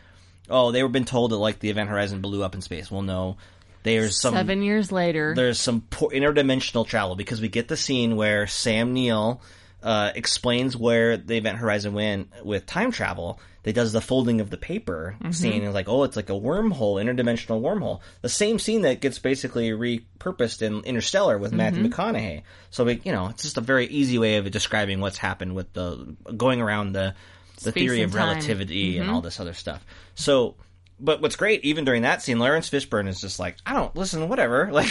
oh, they were been told that like the Event Horizon blew up in space. Well, no, there's some Seven years later. there's some poor interdimensional travel because we get the scene where Sam Neill uh, explains where the Event Horizon went with time travel. They does the folding of the paper mm-hmm. scene and like, oh, it's like a wormhole, interdimensional wormhole. The same scene that gets basically repurposed in Interstellar with Matthew mm-hmm. McConaughey. So we, you know, it's just a very easy way of describing what's happened with the going around the the Space theory of time. relativity and mm-hmm. all this other stuff. So but what's great, even during that scene, Lawrence Fishburne is just like, I don't listen, whatever. Like,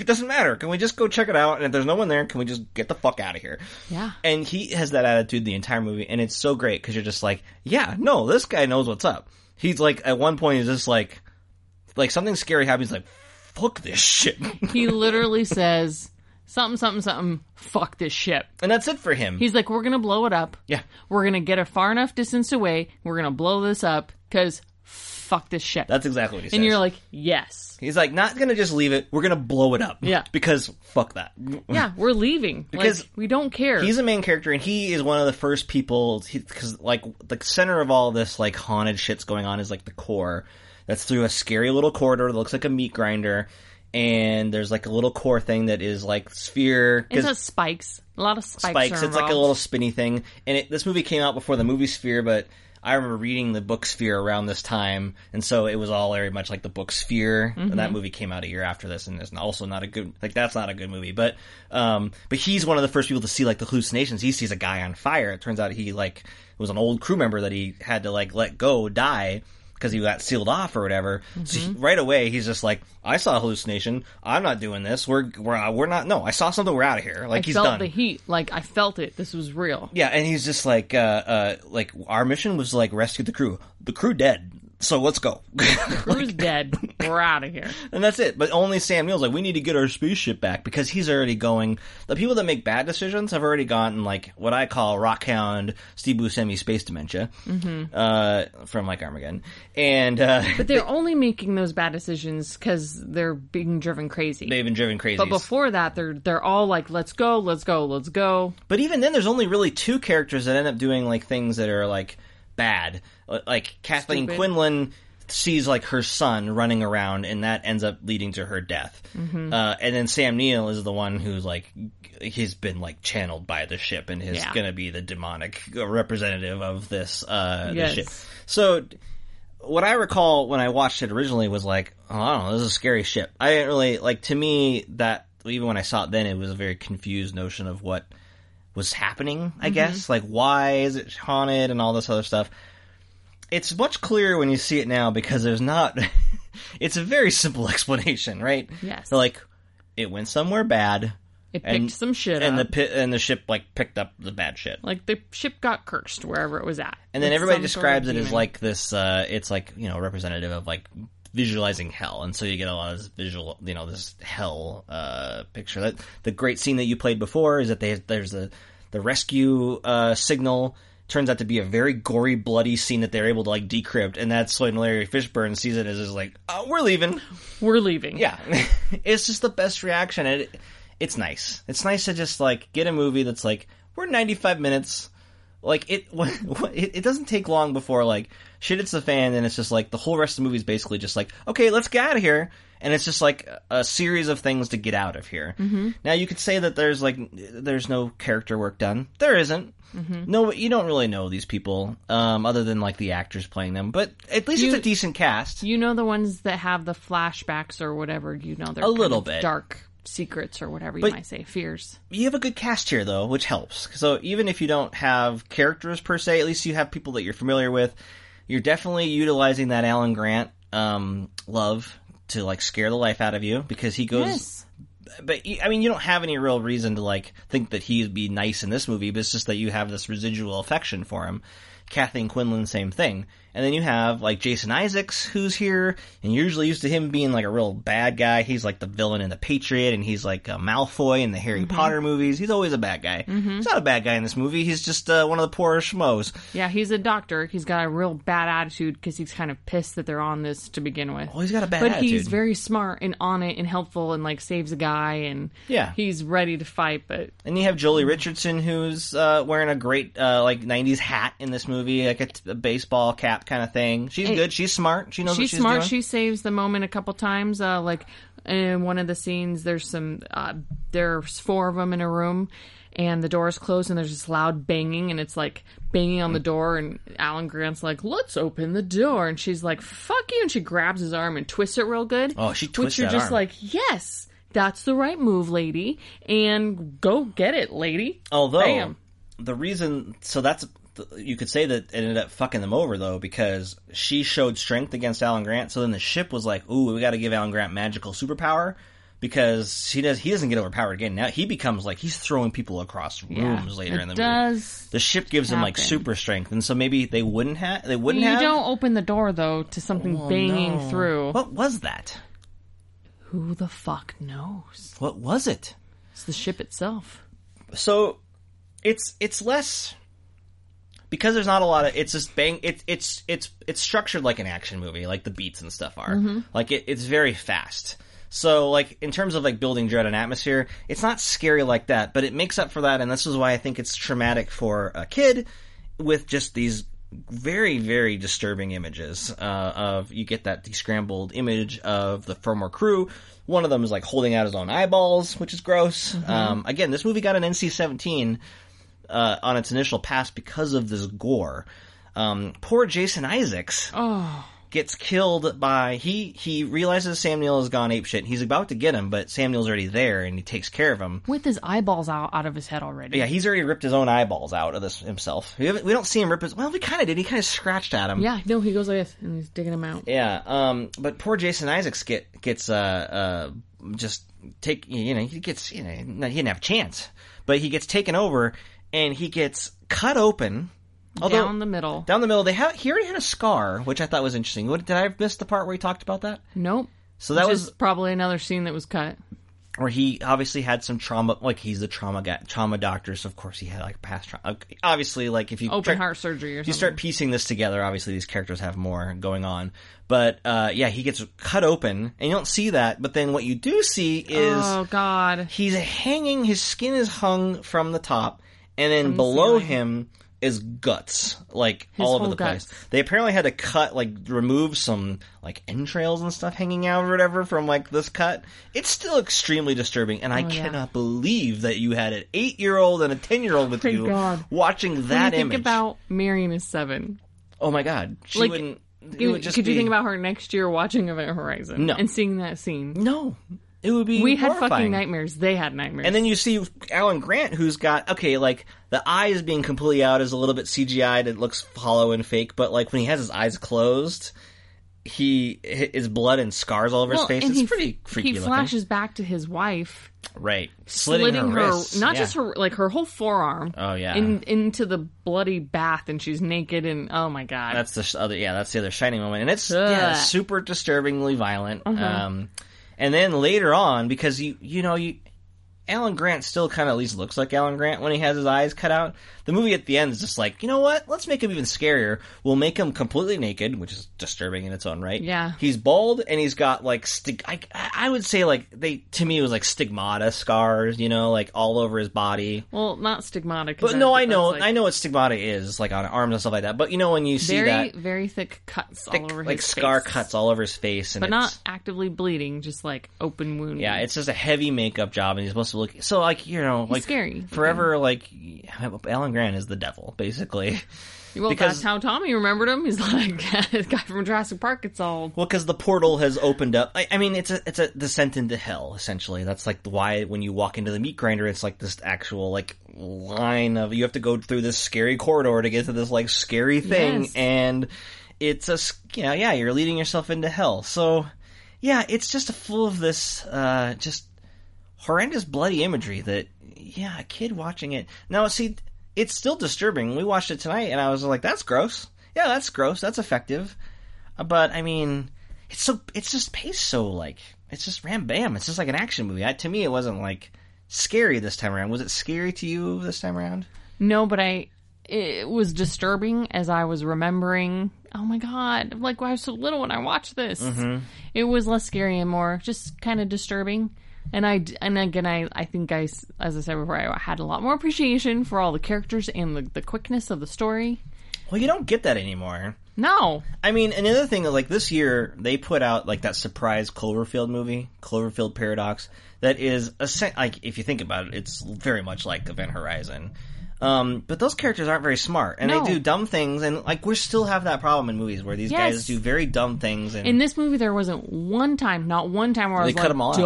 it doesn't matter. Can we just go check it out? And if there's no one there, can we just get the fuck out of here? Yeah. And he has that attitude the entire movie, and it's so great because you're just like, yeah, no, this guy knows what's up. He's like, at one point, he's just like, like something scary happens, like, fuck this shit. he literally says something, something, something. Fuck this ship. and that's it for him. He's like, we're gonna blow it up. yeah. We're gonna get a far enough distance away. We're gonna blow this up because fuck this ship. That's exactly what he says. and you're like, yes. he's like, not gonna just leave it, we're gonna blow it up. Yeah. Because fuck that. Yeah, we're leaving Because like, we don't care. He's a main character, and he is one of the first people because, like, the center of all this like haunted shit's going on is like the core. That's through a scary little corridor that looks like a meat grinder, and there's like a little core thing that is like sphere. It has spikes. A lot of spikes. spikes. It's like a little spinny thing. And it, this movie came out before the movie Sphere, but I remember reading the book Sphere around this time, and so it was all very much like the book Sphere. And that movie came out a year after this, and it's also not a good like that's not a good movie. But um, but he's one of the first people to see like the hallucinations. He sees a guy on fire. It turns out he like was an old crew member that he had to like let go die. Because he got sealed off or whatever, so he, right away he's just like, "I saw a hallucination. I'm not doing this. We're we're we're not. No, I saw something. We're out of here. Like I he's felt done. the heat. Like I felt it. This was real. Yeah, and he's just like, uh, uh, like our mission was like rescue the crew. The crew dead, so let's go. Crew's dead. We're out of here. and that's it. But only Sam Neill's like, we need to get our spaceship back because he's already going. The people that make bad decisions have already gotten like what I call Rockhound Steve Buscemi space dementia uh, from like Armageddon, and uh, But they're only making those bad decisions because they're being driven crazy. they've been driven crazy. but before that, they're they're all like, "Let's go, let's go, let's go." But even then, there's only really two characters that end up doing like things that are like bad. Like Kathleen Stupid. Quinlan sees like her son running around, and that ends up leading to her death. Mm-hmm. Uh, and then Sam Neill is the one who's like he's been like channeled by the ship and is Yeah. going to be the demonic representative of this uh Yes. ship. So what I recall when I watched it originally was like, oh, I don't know, this is a scary ship. I didn't really like to me that even when I saw it then, it was a very confused notion of what was happening. I guess like why is it haunted and all this other stuff. It's much clearer when you see it now because there's not. it's a very simple explanation, right? Yes. So like, it went somewhere bad, It picked and some shit and up. the pi- and the ship like picked up the bad shit. like the ship got cursed wherever it was at. And then everybody some sort of describes it as like this. Uh, it's like you know representative of like visualizing hell, and so you get a lot of this visual, you know, this hell uh, picture. That the great scene that you played before is that they, there's a the rescue uh, signal turns out to be a very gory, bloody scene that they're able to like decrypt, and that's when Larry Fishburne sees it as is like, oh, we're leaving. we're leaving. Yeah, it's just the best reaction. and It, it's nice. It's nice to just like get a movie that's like we're 95 minutes. Like it, it, it doesn't take long before like shit hits the fan, and it's just like the whole rest of the movie is basically just like, okay, let's get out of here, and it's just like a series of things to get out of here. Mm-hmm. Now you could say that there's like there's no character work done. There isn't. No, you don't really know these people, um, other than like the actors playing them. But at least You- it's a decent cast. You know the ones that have the flashbacks or whatever. You know they're A little bit. dark secrets or whatever you But- might say, fears. you have a good cast here though, which helps. So even if you don't have characters per se, at least you have people that you're familiar with. You're definitely utilizing that Alan Grant um, love to like scare the life out of you because he goes. Yes. But I mean, you don't have any real reason to like think that he'd be nice in this movie, but it's just that you have this residual affection for him. Kathleen Quinlan, same thing. And then you have like Jason Isaacs, who's here, and you're usually used to him being like a real bad guy. He's like the villain in The Patriot, and he's like a Malfoy in the Harry Potter movies. He's always a bad guy. He's not a bad guy in this movie. He's just uh, one of the poorer schmoes. Yeah, he's a doctor. He's got a real bad attitude because he's kind of pissed that they're on this to begin with. Oh, he's got a bad but attitude. he's very smart and on it and helpful and like saves a guy and Yeah. he's ready to fight. But And you have Joely Richardson, who's uh, wearing a great uh, like '90s hat in this movie, like a, t- a baseball cap kind of thing. She's Hey, good. She's smart. She knows she's she's smart. doing. She saves the moment a couple times. Uh, like in one of the scenes, there's some. Uh, there's four of them in a room, and the door is closed, and there's this loud banging, and it's like banging on the door, and Alan Grant's like, "Let's open the door," and she's like, "Fuck you," and she grabs his arm and twists it real good. Oh, she which twists you're just arm. like, yes. That's the right move, lady, and go get it, lady. Although Bam. the reason, so that's you could say that it ended up fucking them over though because she showed strength against Alan Grant. So then the ship was like, "Ooh, we got to give Alan Grant magical superpower." Because he does, he doesn't get overpowered again. Now he becomes like he's throwing people across rooms Yeah, later it in the movie. The ship gives him like super strength, and so maybe they wouldn't have. They wouldn't have You have. don't open the door though to something Oh, banging no. through. What was that? Who the fuck knows? What was it? It's the ship itself. so it's it's less because there's not a lot of it's just bang it's it's it's it's structured like an action movie like the beats and stuff are. Like it, it's very fast. So like in terms of like building dread and atmosphere it's not scary like that but it makes up for that and this is why i think it's traumatic for a kid with just these very very disturbing images uh, of you get that descrambled image of the former crew. One of them is like holding out his own eyeballs which is gross. Um, again this movie got an nc-17 uh, on its initial pass because of this gore um, poor jason isaacs gets killed by he he realizes Sam Neill has gone apeshit. And he's about to get him, but Sam Neill's already there and he takes care of him. With his eyeballs out, out of his head already. Yeah, he's already ripped his own eyeballs out of this himself. We, we don't see him rip his. Well, we kind of did. He kind of scratched at him. Yeah, no, he goes like this and he's digging him out. Yeah. Um. But poor Jason Isaacs get gets uh uh just take you know he gets you know he didn't have a chance, but he gets taken over and he gets cut open. Although, Down the middle. down the middle, they have he already had a scar, which I thought was interesting. What, did I miss the part where he talked about that? Nope. So that Which was is probably another scene that was cut. where he obviously had some trauma. Like he's the trauma guy, trauma doctor, so of course he had like past trauma. Obviously, like if you Open try- heart surgery or you start piecing this together, obviously these characters have more going on. But uh, yeah, he gets cut open, and you don't see that. But then what you do see is oh God. he's hanging. His skin is hung from the top, and then the below ceiling. him is guts, like His all over the place. They apparently had to cut, like, remove some like entrails and stuff hanging out or whatever from like this cut. It's still extremely disturbing, and I Oh, yeah. cannot believe that you had an eight year old and a ten year old with Thank you God. watching When that you think image. about Marion is seven. oh my god, she Like, wouldn't. It You- would just could you think about her next year watching Event Horizon? No. And seeing that scene? No, it would be. We had fucking nightmares. They had nightmares. And then you see Alan Grant, who's got okay, like the eyes being completely out is a little bit CGI'd. It looks hollow and fake, but like when he has his eyes closed, he his blood and scars all over Well, his face. and It's he, pretty freaky He looking. flashes back to his wife, right, slitting, slitting, her, wrists. not Yeah. just her, like her whole forearm. Oh, yeah. in, into the bloody bath, and she's naked, and oh my god, That's the other, yeah, that's the other shining moment, and it's Ugh. yeah, super disturbingly violent. Uh-huh. Um, and then later on, because you you know you Alan Grant still kind of at least looks like Alan Grant when he has his eyes cut out. The movie at the end is just like, you know what? Let's make him even scarier. We'll make him completely naked, which is disturbing in its own right. Yeah. He's bald and he's got like stig- I, I would say like they to me it was like stigmata scars, you know, like all over his body. Well, not stigmata. But no, I know, like, I know what stigmata is, like on arms and stuff like that. But you know when you see Very, that very thick cuts thick, all over like scar face. cuts all over his face, and but it's, not actively bleeding, just like open wound. Yeah, it's just a heavy makeup job, and he's supposed to look so like you know like scary. forever. Like Alan Grant is the devil, basically. well, because- that's how Tommy remembered him. He's like the guy from Jurassic Park. It's all Well, because the portal has opened up. I, I mean, it's a it's a descent into hell essentially. That's like why when you walk into the meat grinder, it's like this actual like line of you have to go through this scary corridor to get to this like scary thing, Yes. and it's a you know yeah you're leading yourself into hell. So yeah, it's just full of this uh just horrendous bloody imagery that yeah a kid watching it now see it's still disturbing. We watched it tonight, and I was like, that's gross. Yeah, that's gross. That's effective. Uh, But I mean, it's so it's just paced so like it's just ram bam. It's just like an action movie. I, to me, it wasn't like scary this time around. Was it scary to you this time around? no, but I. It was disturbing as I was remembering. Oh my god! Like I was so little when I watched this. Mm-hmm. It was less scary and more just kind of disturbing. And I and again I I think I as I said before I had a lot more appreciation for all the characters and the the quickness of the story. Well, you don't get that anymore. No, I mean, another thing, like this year, they put out like that surprise Cloverfield movie, Cloverfield Paradox, that is a like if you think about it, it's very much like Event Horizon. Um, but those characters aren't very smart, and No. they do dumb things, and like we still have that problem in movies where these Yes. guys do very dumb things, and in this movie there wasn't one time, not one time where I was cut like, 'em all out.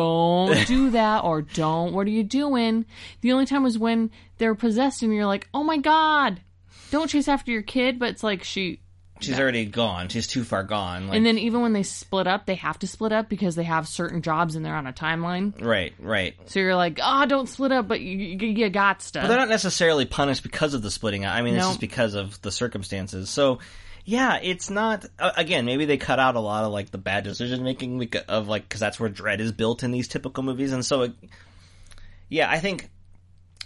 "Don't do that" or "Don't, what are you doing?" The only time was when they're possessed and you're like, "Oh my god, don't chase after your kid." But it's like she, she's already gone. She's too far gone. Like, and then even when they split up, they have to split up because they have certain jobs and they're on a timeline. right, right. So you're like, "Ah, don't split up," but you, you, you got stuff. But they're not necessarily punished because of the splitting out. I mean, it's No. just because of the circumstances. So, yeah, it's not. Uh, again, maybe they cut out a lot of like the bad decision making of like because that's where dread is built in these typical movies, and so, it, yeah, I think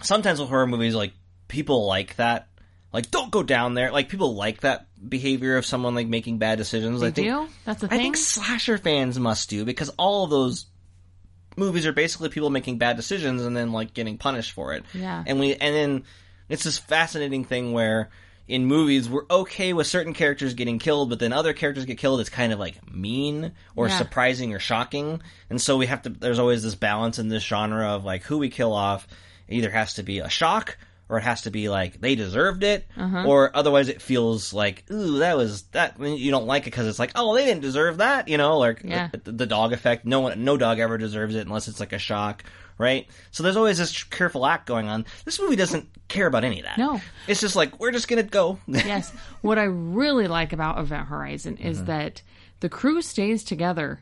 sometimes with horror movies, like people like that. Like, don't go down there. Like, people like that behavior of someone like making bad decisions. They I think do? That's the I think slasher fans must do because all of those movies are basically people making bad decisions and then like getting punished for it. Yeah. And we and then it's this fascinating thing where in movies we're okay with certain characters getting killed, but then other characters get killed. It's kind of like mean or Yeah. surprising or shocking, and so we have to. There's always this balance in this genre of like who we kill off. It either has to be a shock or it has to be like they deserved it, Uh-huh. or otherwise it feels like ooh that was that you don't like it because it's like oh they didn't deserve that you know like Yeah. the, the dog effect no one no dog ever deserves it unless it's like a shock right so there's always this careful act going on this movie doesn't care about any of that No. it's just like we're just gonna go yes. What I really like about Event Horizon is Mm-hmm. that the crew stays together,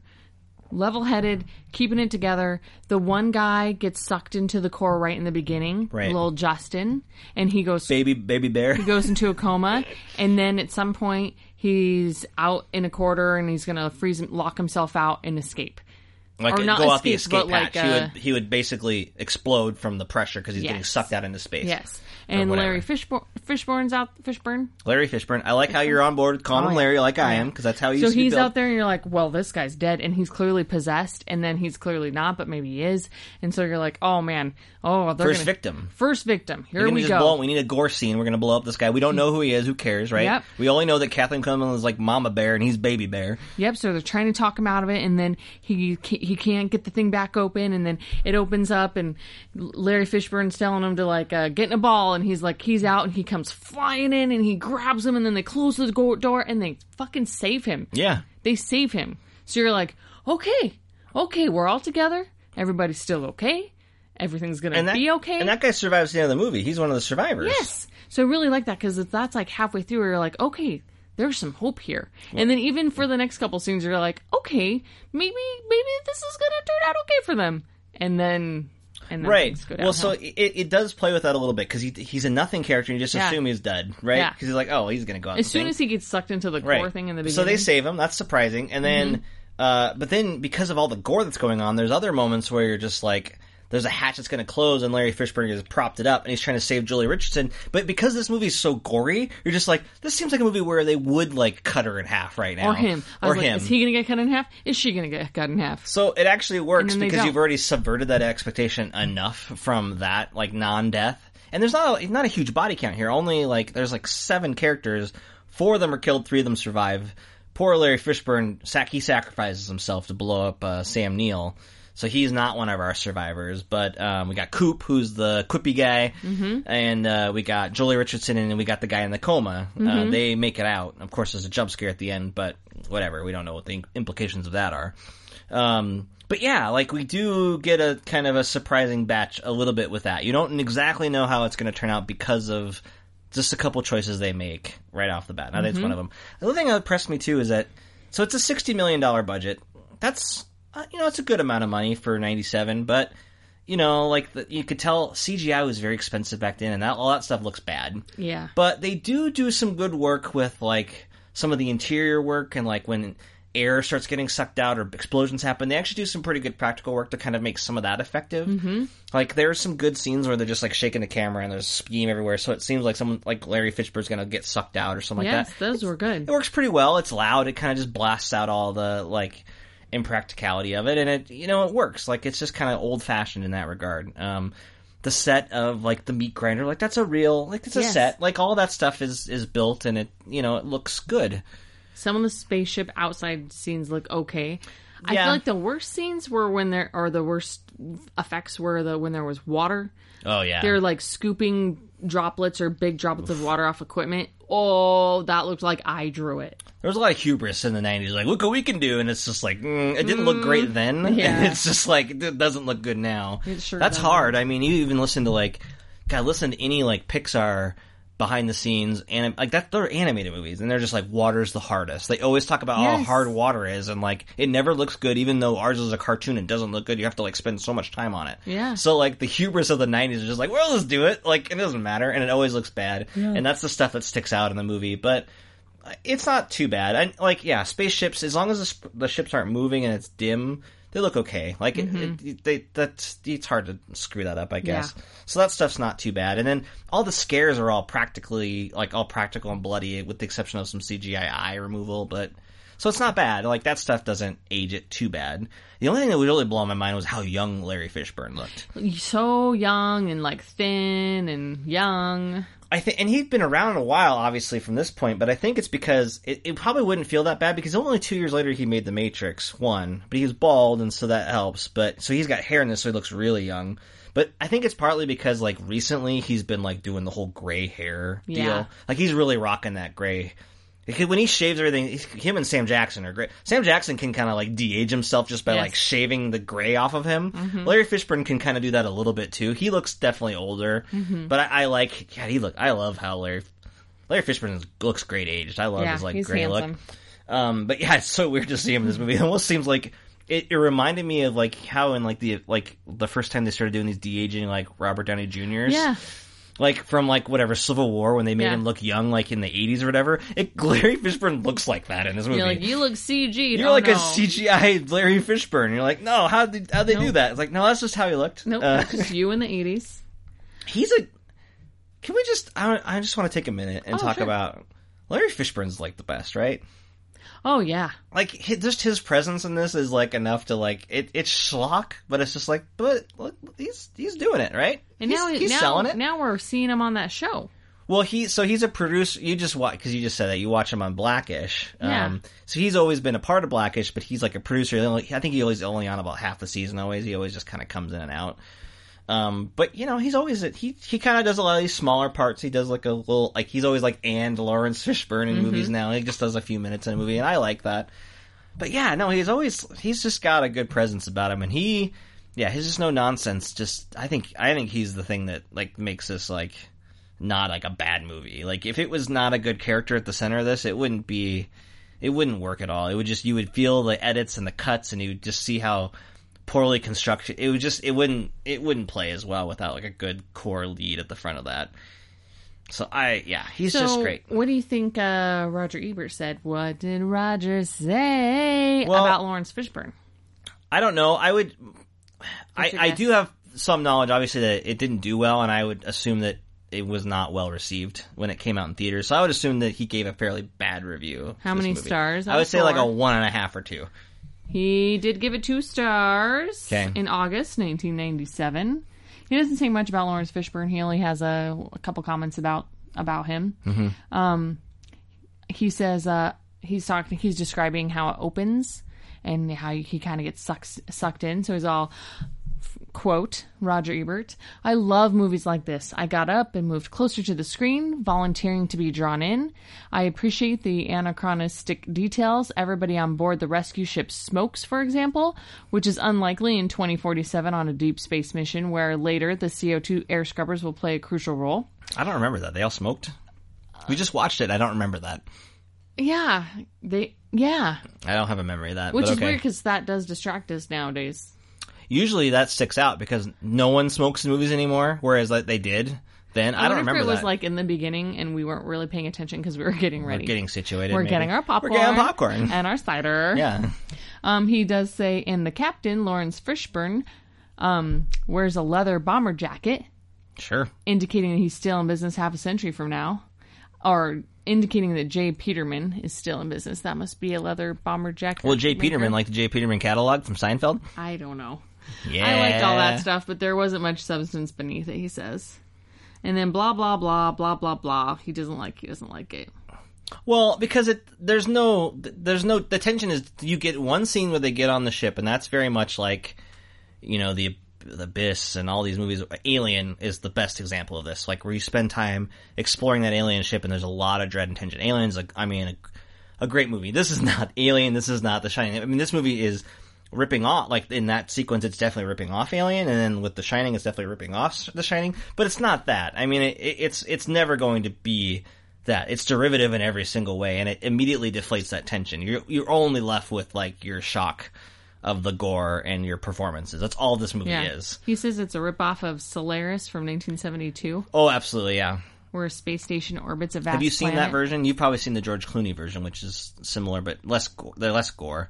level headed, keeping it together. The one guy gets sucked into the core right in the beginning, Right. little Justin, and he goes baby baby bear he goes into a coma, and then at some point he's out in a corridor and he's gonna freeze, lock himself out and escape. Like or not go out the escape, but like, hatch he would he would basically explode from the pressure because he's getting sucked out into space Yes, and. Larry Fishburne, Fishburne's out. Fishburne. Larry Fishburne I like how you're on board with calling Oh, him. Larry like oh, I am because that's how he So used to he's out there, and you're like, well, this guy's dead, and he's clearly possessed, and then he's clearly not, but maybe he is, and so you're like, oh man, oh, they're First gonna- victim. first victim. Here just go. blow- we need a gore scene. We're gonna blow up this guy. We don't know who he is. Who cares, right? Yep. We only know that Kathleen Cunningham is like Mama Bear and he's Baby Bear. Yep. So they're trying to talk him out of it, and then he he can't get the thing back open, and then it opens up, and Larry Fishburne's telling him to like uh, get in a ball, and he's like he's out, and he comes flying in, and he grabs him, and then they close the door, and they fucking save him. Yeah. They save him. So you're like, okay, okay, we're all together. Everybody's still okay. Everything's gonna that, be okay. And that guy survives the end of the movie. He's one of the survivors. Yes. So I really like that because that's like halfway through, where you're like, okay, there's some hope here. And then even for the next couple scenes, you're like, okay, maybe maybe this is gonna turn out okay for them. And then, and then Right. Well, so it, it does play with that a little bit because he, he's a nothing character and you just Yeah. assume he's dead, right? Yeah. Because he's like, oh, he's going to go out. as soon thing. as he gets sucked into the right. thing in the beginning, So they save him. That's surprising. And then, Mm-hmm. uh, but then because of all the gore that's going on, there's other moments where you're just like, there's a hatch that's going to close and Larry Fishburne has propped it up and he's trying to save Julie Richardson. But because this movie is so gory, you're just like, this seems like a movie where they would like cut her in half right now. Or him. Or was like, him. Is he going to get cut in half? Is she going to get cut in half? So it actually works And then they because you've already subverted that expectation enough from that like non-death. And there's not a, not a huge body count here. Only like there's like seven characters. Four of them are killed. Three of them survive. Poor Larry Fishburne, he sacrifices himself to blow up uh, Sam Neill. So he's not one of our survivors. But um, we got Coop, who's the quippy guy, mm-hmm. and uh, we got Joely Richardson, and we got the guy in the coma. Uh, they make it out. Of course, there's a jump scare at the end, but whatever. We don't know what the implications of that are. Um, but yeah, like we do get a kind of a surprising batch a little bit with that. You don't exactly know how it's going to turn out because of just a couple choices they make right off the bat. Now that's one of them. The other thing that impressed me too is that so it's a sixty million dollar budget. That's uh, you know it's a good amount of money for ninety seven, but you know like the, you could tell CGI was very expensive back then, and that all that stuff looks bad. Yeah. But they do do some good work with like some of the interior work and like when air starts getting sucked out or explosions happen, they actually do some pretty good practical work to kind of make some of that effective. Mm-hmm. Like there are some good scenes where they're just like shaking the camera and there's steam everywhere, so it seems like someone like Larry Fishburne's gonna get sucked out or something yes, like that. those were good. It works pretty well. It's loud. It kind of just blasts out all the like impracticality of it, and it you know it works. Like it's just kind of old fashioned in that regard. Um, the set of like the meat grinder, like that's a real like it's a Yes. set. Like all that stuff is is built, and it you know it looks good. Some of the spaceship outside scenes look okay. I Yeah. feel like the worst scenes were when there, or the worst effects were the when there was water. Oh yeah, They're like scooping droplets or big droplets of water off equipment. Oh, that looked like I drew it. there was a lot of hubris in the '90s. Like look what we can do, and it's just like mm, it didn't look great then. yeah. and it's just like it doesn't look good now. It sure That's doesn't. hard. I mean, you even listen to like, God, listen to any like Pixar behind the scenes and like that they're animated movies and they're just like water's the hardest they always talk about how hard water is and like it never looks good even though ours is a cartoon and doesn't look good you have to like spend so much time on it Yeah. so like the hubris of the 90s is just like well let's do it like it doesn't matter and it always looks bad Yeah. and that's the stuff that sticks out in the movie but it's not too bad. And like, yeah, spaceships. As long as the, sp- the ships aren't moving and it's dim, they look okay. Like, it, mm-hmm. it, they that's it's hard to screw that up, I guess. So that stuff's not too bad. And then all the scares are all practically like all practical and bloody, with the exception of some CGI eye removal. But so it's not bad. Like that stuff doesn't age it too bad. The only thing that would really blow my mind was how young Larry Fishburne looked. So young and like thin and young. I think, and he'd been around a while, obviously, from this point. But I think it's because it, it probably wouldn't feel that bad because only two years later he made The Matrix one, but he was bald, and so that helps. But so he's got hair in this, so he looks really young. But I think it's partly because like recently he's been like doing the whole gray hair deal. Yeah. Like he's really rocking that gray. When he shaves everything, he's- him and Sam Jackson are great. Sam Jackson can kind of like de-age himself just by Yes. like shaving the gray off of him. Mm-hmm. Larry Fishburne can kind of do that a little bit too. He looks definitely older, mm-hmm. but I, I like. God, he look. I love how Larry Larry Fishburne is- looks great aged. I love Yeah, his like gray handsome. look. Um, but yeah, it's so weird to see him in this mm-hmm. movie. It almost seems like it, it reminded me of like how in like the like the first time they started doing these de aging like Robert Downey Jr.'s. Yeah. Like from like whatever Civil War when they made Yeah. him look young like in the eighties or whatever. It Larry Fishburne looks like that in this movie. You're like, you look CG. You're like a CGI Larry Fishburne. You're like, no, how did how they do that? It's like, no, that's just how he looked. Nope, Uh, just you in the 80s. he's a. Can we just? I, I just want to take a minute and Oh, talk sure. about Larry Fishburne's like the best, right? Oh, yeah. Like just his presence in this is like enough to like it. It's schlock, but it's just like, but look, he's he's doing it right. And he's, now, he's now, selling it. now we're seeing him on that show. Well, he so he's a producer. You just watch because you just said that you watch him on Blackish. Yeah. Um, so he's always been a part of Blackish, but he's like a producer. I think he always only on about half the season. Always, he always just kind of comes in and out. Um, but you know, he's always he he kind of does a lot of these smaller parts. He does like a little like he's always like and Lawrence Fishburne in movies now. He just does a few minutes in a movie, and I like that. But yeah, no, he's always he's just got a good presence about him, and he yeah, he's just no nonsense. Just I think I think he's the thing that like makes this like not like a bad movie. Like if it was not a good character at the center of this, it wouldn't be it wouldn't work at all. It would just you would feel the edits and the cuts and you would just see how poorly constructed it would just it wouldn't it wouldn't play as well without like a good core lead at the front of that. So I yeah, he's So, just great. what do you think uh, Roger Ebert said? What did Roger say Well- about Lawrence Fishburne? I don't know. I would. I, I do have some knowledge, obviously, that it didn't do well, and I would assume that it was not well received when it came out in theaters. So I would assume that he gave a fairly bad review. How many movie. stars I would say like a one and a half or two. He did give it two stars 'Kay. in August 1997. He doesn't say much about Lawrence Fishburne. He only has a, a couple comments about about him. Mm-hmm. Um, he says uh, he's talking. He's describing how it opens and how he kind of gets sucked sucked in. So he's all quote Roger Ebert. I love movies like this. I got up and moved closer to the screen, volunteering to be drawn in. I appreciate the anachronistic details. Everybody on board the rescue ship smokes, for example, which is unlikely in 2047 on a deep space mission where later the CO2 air scrubbers will play a crucial role. I don't remember that. They all smoked. We just watched it. I don't remember that. Yeah, they yeah, I don't have a memory of that. which is okay. weird because that does distract us nowadays. Usually that sticks out because no one smokes in movies anymore, whereas like they did then. I, I, don't remember if it was like in the beginning and we weren't really paying attention because we were getting ready. We're getting situated. We're maybe. getting our popcorn. We're getting popcorn. and our cider. yeah. Um, he does say in the captain, Lawrence Fishburne, um, wears a leather bomber jacket, Sure. indicating that he's still in business half a century from now, or indicating that J. Peterman is still in business. That must be a leather bomber jacket. Well, Jay maker. Peterman, like the J. Peterman catalog from Seinfeld. I don't know. Yeah. I liked all that stuff, but there wasn't much substance beneath it. He says, and then blah blah blah blah blah blah. He doesn't like. He doesn't like it. Well, because it there's no there's no the tension is you get one scene where they get on the ship, and that's very much like you know the the abyss and all these movies. Alien is the best example of this. Like where you spend time exploring that alien ship, and there's a lot of dread and tension. Alien's like I mean a, a great movie. This is not Alien. This is not The Shining. I mean this movie is ripping off like in that sequence it's definitely ripping off alien and then with the shining it's definitely ripping off the shining but it's not that. I mean it, it- it's it's never going to be that. It's derivative in every single way and it immediately deflates that tension. You're you're only left with like your shock of the gore and your performances. That's all this movie Yeah. is. He says it's a ripoff of Solaris from 1972, oh absolutely yeah. Where a space station orbits a vast. have you seen that version? You've probably seen the george clooney version which is similar but less gore, less gore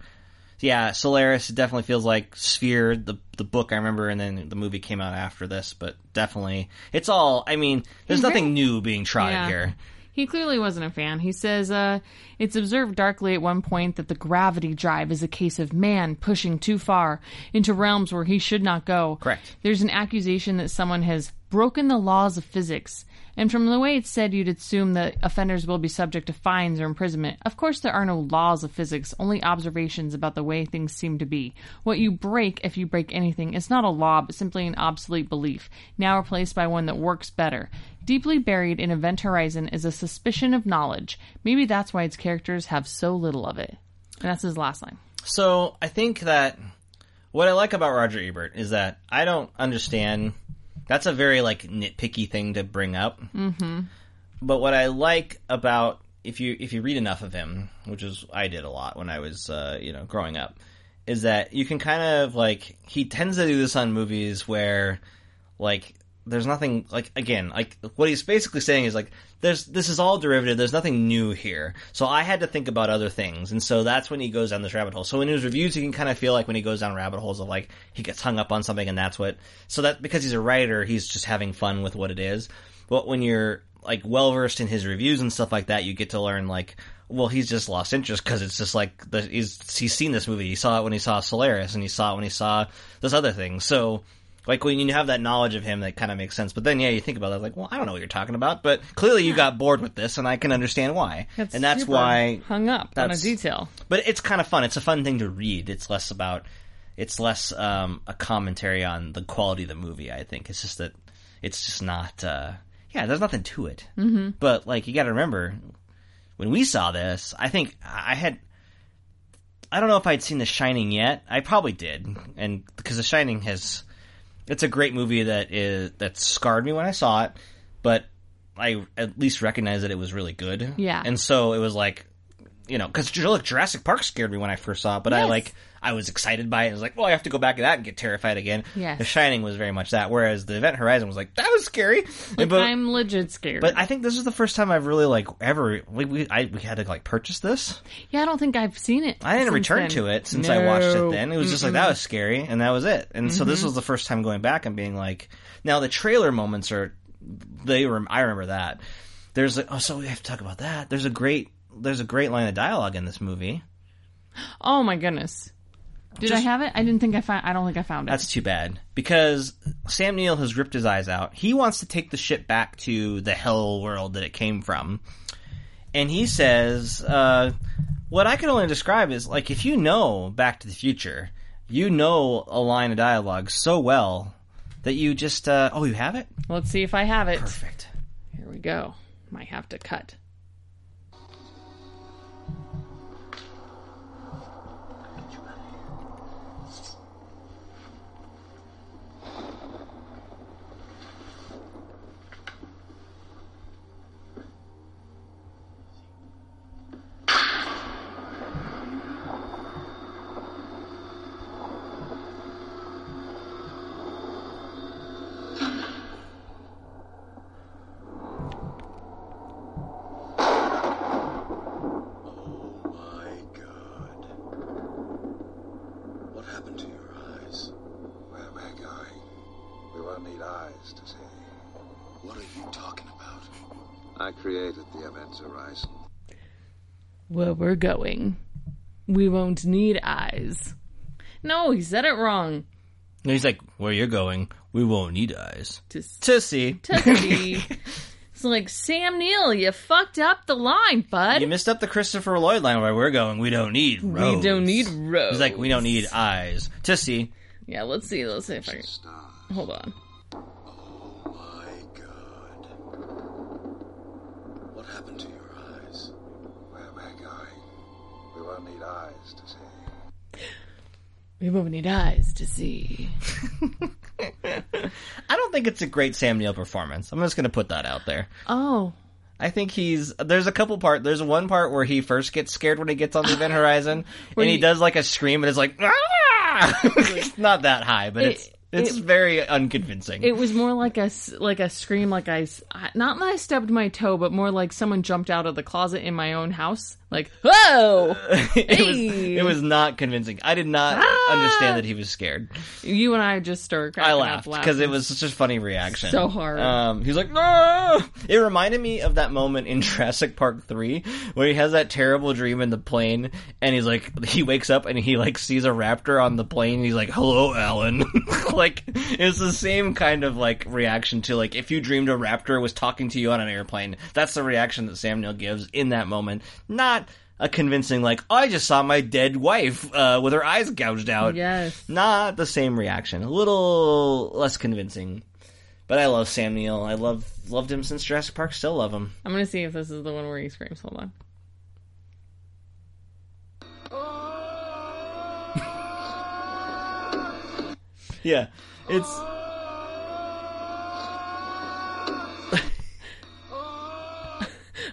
yeah, Solaris definitely feels like Sphere, the the book I remember, and then the movie came out after this. But definitely, it's all. I mean, there's He's nothing very- new being tried Yeah. here. He clearly wasn't a fan. He says, uh, it's observed darkly at one point that the gravity drive is a case of man pushing too far into realms where he should not go. Correct. There's an accusation that someone has broken the laws of physics. And from the way it's said, you'd assume that offenders will be subject to fines or imprisonment. Of course, there are no laws of physics, only observations about the way things seem to be. What you break, if you break anything, is not a law, but simply an obsolete belief, now replaced by one that works better. Deeply buried in Event Horizon is a suspicion of knowledge. Maybe that's why its characters have so little of it. And that's his last line. So I think that what I like about Roger Ebert is that I don't understand. That's a very like nitpicky thing to bring up. Mm-hmm. But what I like about if you if you read enough of him, which is I did a lot when I was uh, you know growing up, is that you can kind of like he tends to do this on movies where like there's nothing like again like what he's basically saying is like there's this is all derivative. There's nothing new here. So i had to think about other things. And so that's when he goes down this rabbit hole. So in his reviews you can kind of feel like when he goes down rabbit holes of like he gets hung up on something and that's what so that because he's a writer he's just having fun with what it is. But when you're like well versed in his reviews and stuff like that you get to learn like well he's just lost interest because it's just like the, he's he's seen this movie. He saw it when he saw solaris and he saw it when he saw this other thing. So like when you have that knowledge of him, that kind of makes sense. But then, yeah, you think about it, like, well, I don't know what you're talking about, but clearly you got bored with this, and I can understand why. and that's why. hung up on a detail. But it's kind of fun. It's a fun thing to read. It's less about. It's less um, a commentary on the quality of the movie. I think it's just that it's just not. Uh, yeah, there's nothing to it. Mm-hmm. But like, you got to remember when we saw this. I think I had. I don't know if I'd seen The Shining yet. I probably did, and because The Shining has it's a great movie that is that scarred me when I saw it, but I at least recognized that it was really good. Yeah. And so it was like you know, because look, Jurassic Park scared me when I first saw it, but I like I was excited by it. I was like, well, I have to go back to that and get terrified again. Yes. The Shining was very much that, whereas the Event Horizon was like that was scary. Like, but I'm legit scared. but I think this is the first time I've really like ever we we, I, we had to like purchase this. yeah, I don't think I've seen it. I didn't return then. to it since I watched it. Then it was just like that was scary, and that was it. And so Mm-hmm. this was the first time going back and being like, now the trailer moments are they were I remember that. There's a, oh so we have to talk about that. There's a great there's a great line of dialogue in this movie. Oh my goodness. Did I have it? I didn't think I found. I don't think I found it. That's too bad because Sam Neill has ripped his eyes out. He wants to take the ship back to the hell world that it came from, and he says, uh, "What I can only describe is like if you know Back to the Future, you know a line of dialogue so well that you just uh, oh you have it Let's see if I have it. perfect." Here we go. Might have to cut. We're going, we won't need eyes. No, he said it wrong. And he's like, "Where you're going, we won't need eyes To, to see." to see. It's like Sam Neill, you fucked up the line, bud. You missed up the Christopher Lloyd line where we're going. We don't need roads. we don't need roads. He's like, we don't need eyes to see. Yeah, let's see. Let's see if I can. Hold on. We won't need eyes to see. I don't think it's a great Sam Neill performance. I'm just going to put that out there. Oh, I think he's there's a couple part. There's one part where he first gets scared when he gets on the event horizon, and he, he- does like a scream, and it's like ah! it's not that high, but It- it's it's it- very unconvincing. it was more like a like a scream, like I not that I stubbed my toe, but more like someone jumped out of the closet in my own house. Like, whoa! it was it was not convincing. I did not Ah! understand that he was scared. You and I just started I laughed laughing. because it was such a funny reaction. So hard. Um, he's like, no! It reminded me of that moment in Jurassic Park 3 where he has that terrible dream in the plane and he's like, he wakes up and he like sees a raptor on the plane and he's like, hello, Alan. like, it's the same kind of like reaction to like, if you dreamed a raptor was talking to you on an airplane, that's the reaction that Sam Neill gives in that moment. Not a convincing like, I just saw my dead wife, uh, with her eyes gouged out Yes. not the same reaction. A little less convincing. But I love Sam Neill. I love loved him since Jurassic Park. Still love him. I'm gonna see if this is the one where he screams. Hold on. Yeah, it's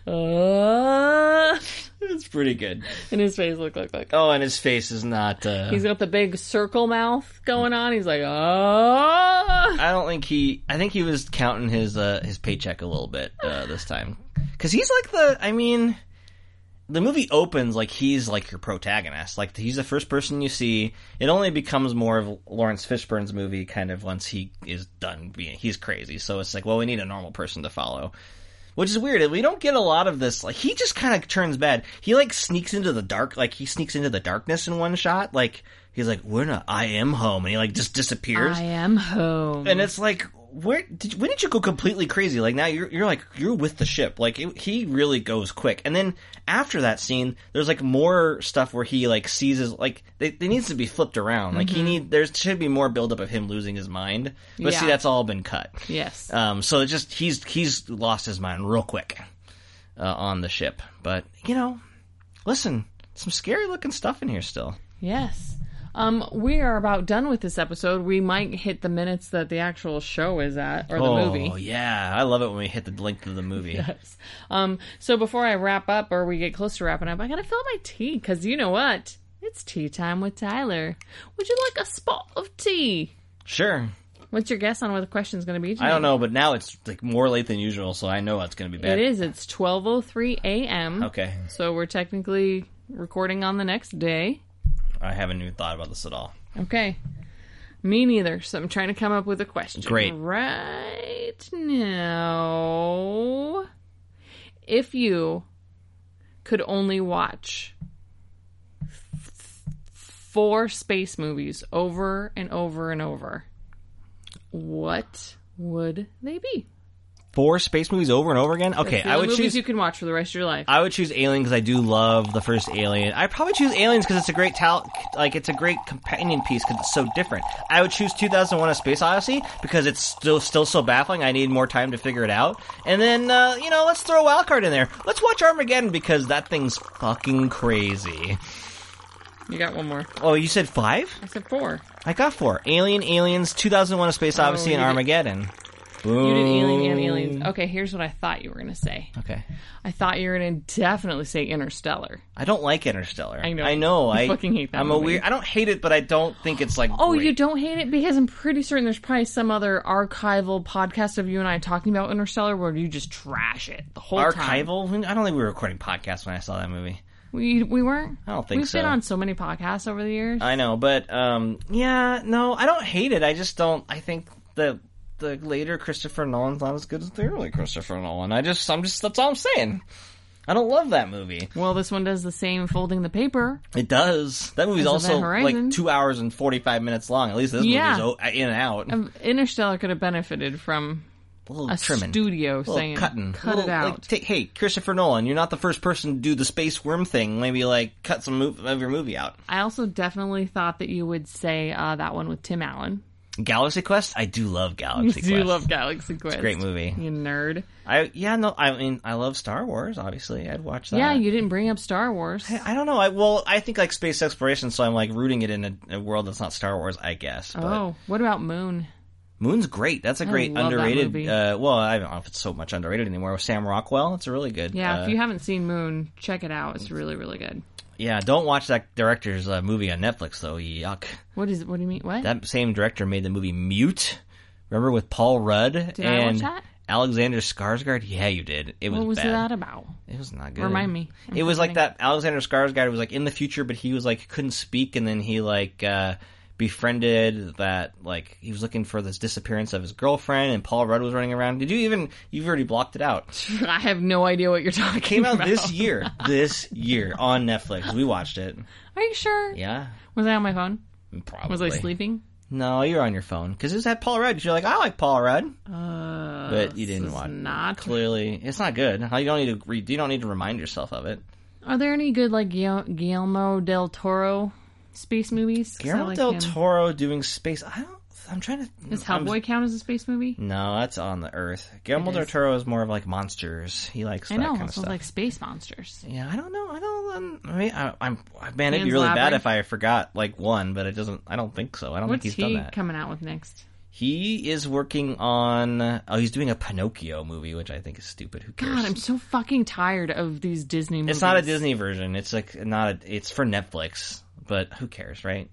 Uh, it's pretty good. and his face looked like like Oh, and his face is not. Uh, he's got the big circle mouth going on. He's like, oh. I don't think he. I think he was counting his uh, his paycheck a little bit uh, this time because he's like the. I mean, the movie opens like he's like your protagonist. Like he's the first person you see. It only becomes more of Laurence Fishburne's movie kind of once he is done being. He's crazy, so it's like, well, we need a normal person to follow. Which is weird. We don't get a lot of this. Like he just kind of turns bad. He like sneaks into the dark. Like he sneaks into the darkness in one shot. Like he's like, "We're not. I am home," and he like just disappears. I am home. And it's like, where did when did you go completely crazy? Like now you're you're like you're with the ship. Like it, he really goes quick. And then after that scene, there's like more stuff where he like seizes like they, they needs to be flipped around. Like he need there should be more buildup of him losing his mind. But see, that's all been cut. yes. Um, so it just he's he's lost his mind real quick uh, on the ship. But you know, listen, some scary looking stuff in here still. Yes. Um, we are about done with this episode. We might hit the minutes that the actual show is at, or the oh, movie. Oh yeah. I love it when we hit the length of the movie. Yes. Um, so before I wrap up or we get close to wrapping up, I gotta fill my tea because you know what? It's tea time with Tyler. Would you like a spot of tea? Sure. What's your guess on what the question's going to be? I don't know, but now it's like more late than usual, so I know it's going to be bad. It is. It's 12:03 a.m. Okay. So we're technically recording on the next day. I haven't even thought about this at all. Okay. Me neither. So I'm trying to come up with a question. Great. Right now, if you could only watch f- four space movies over and over and over, what would they be? Four space movies over and over again? Okay, I would movies choose you can watch for the rest of your life. I would choose Alien because I do love the first Alien. I probably choose Aliens because it's a great tal- like it's a great companion piece because it's so different. I would choose 2001: A Space Odyssey because it's still still so baffling. I need more time to figure it out. And then uh, you know, let's throw a wild card in there. Let's watch Armageddon because that thing's fucking crazy. you got one more. Oh, you said five? I said four. I got four. Alien, Aliens, 2001: A Space Odyssey, Oh, and did- Armageddon. You did Alien and Aliens. Okay, here's what I thought you were going to say. Okay. I thought you were going to definitely say Interstellar. I don't like Interstellar. I know. I know. You I fucking hate that I'm movie. a weird. I don't hate it, but I don't think it's like. Oh, great. you don't hate it because I'm pretty certain there's probably some other archival podcast of you and I talking about Interstellar where you just trash it the whole time. Archival? I don't think we were recording podcasts when I saw that movie. We we weren't. I don't think so. We've so. been on so many podcasts over the years. I know, but um, yeah, no, I don't hate it. I just don't. I think the the later Christopher Nolan's not as good as the early Christopher Nolan. I just, I'm just. That's all I'm saying. I don't love that movie. well, this one does the same folding the paper. It does. That movie's also like two hours and forty five minutes long. At least this Yeah. movie's in and out. Um, Interstellar could have benefited from a little a trimming. studio little saying, cutting, "Cut Little, it out." Like, take, hey, Christopher Nolan, you're not the first person to do the space worm thing. Maybe like cut some of your movie out. I also definitely thought that you would say uh, that one with Tim Allen. Galaxy Quest, I do love You Galaxy do Quest. love Galaxy Quest. Great movie. You nerd. I yeah no I mean I love Star Wars. Obviously, I'd watch that. Yeah, you didn't bring up Star Wars. I don't know. I well, I think like space exploration, so I'm like rooting it in a, a world that's not Star Wars. I guess. But Oh, what about Moon? Moon's great. That's a great underrated. movie. Uh, well, I don't know if it's so much underrated anymore. With Sam Rockwell, it's a really good. Yeah, uh, if you haven't seen Moon, check it out. It's really, really good. Yeah. Don't watch that director's uh, movie on Netflix though. Yuck. What is? What do you mean? What? That same director made the movie Mute. Remember with Paul Rudd Did and? Alexander Skarsgård? Yeah, you did. It was what was bad. that about? It was not good. Remind me. I'm it was like that Alexander Skarsgård was like in the future, but he was like couldn't speak, and then he like uh befriended that like he was looking for this disappearance of his girlfriend, and Paul Rudd was running around. Did you even? You've already blocked it out. I have no idea what you're talking about. Came out about. this year. This year on Netflix. We watched it. Are you sure? Yeah, Was I on my phone? probably. Was I sleeping? No, you're on your phone because it had Paul Rudd. You're like, I like Paul Rudd, Uh, but you didn't watch. Not. Clearly, it's not good. You don't need to. Re- you don't need to remind yourself of it. Are there any good like Guillermo del Toro space movies. Guillermo like del him. Toro doing space. I don't. I'm trying to. Does I'm- Hellboy count as a space movie? No, that's on the Earth. Guillermo del. Toro is more of like monsters. He likes I that know. kind It of stuff. like space monsters. yeah, I don't know. I don't. Um, I mean, I, I'm man. It'd be really bad if I forgot like one, but it doesn't. I don't think so. I don't What's think he's done that. coming out with next? he is working on. Oh, he's doing a Pinocchio movie, which I think is stupid. Who cares? God, I'm so fucking tired of these Disney movies. it's not a Disney version. It's like not. A, it's for Netflix. But who cares, right?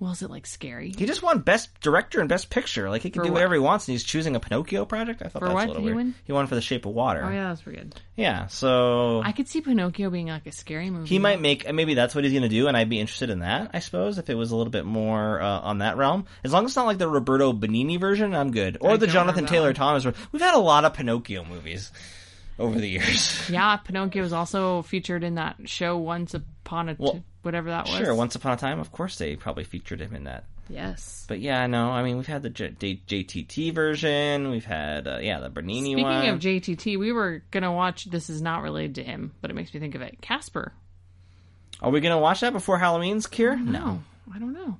Well, is it like scary? He just won Best Director and Best Picture. Like he can For do what? whatever he wants, and he's choosing a Pinocchio project. I thought For that's what a little did he weird. win? He won for The Shape of Water. Oh yeah, that's pretty good. Yeah, so I could see Pinocchio being like a scary movie. he might make maybe that's what he's going to do, and I'd be interested in that. I suppose if it was a little bit more uh, on that realm, as long as it's not like the Roberto Benigni version, I'm good. Or I the don't Jonathan remember that Taylor one. Thomas. ver- We've had a lot of Pinocchio movies over the years. Yeah, Pinocchio was also featured in that show Once Upon a Well, whatever that was. sure, Once Upon a Time, of course they probably featured him in that. Yes. But yeah, no, I mean we've had the J- J- JTT version, we've had uh, yeah the Bernini Speaking one. of JTT, we were gonna watch. This is not related to him, but it makes me think of it. Casper. Are we going to watch that before Halloween's, Kier? No, I don't know.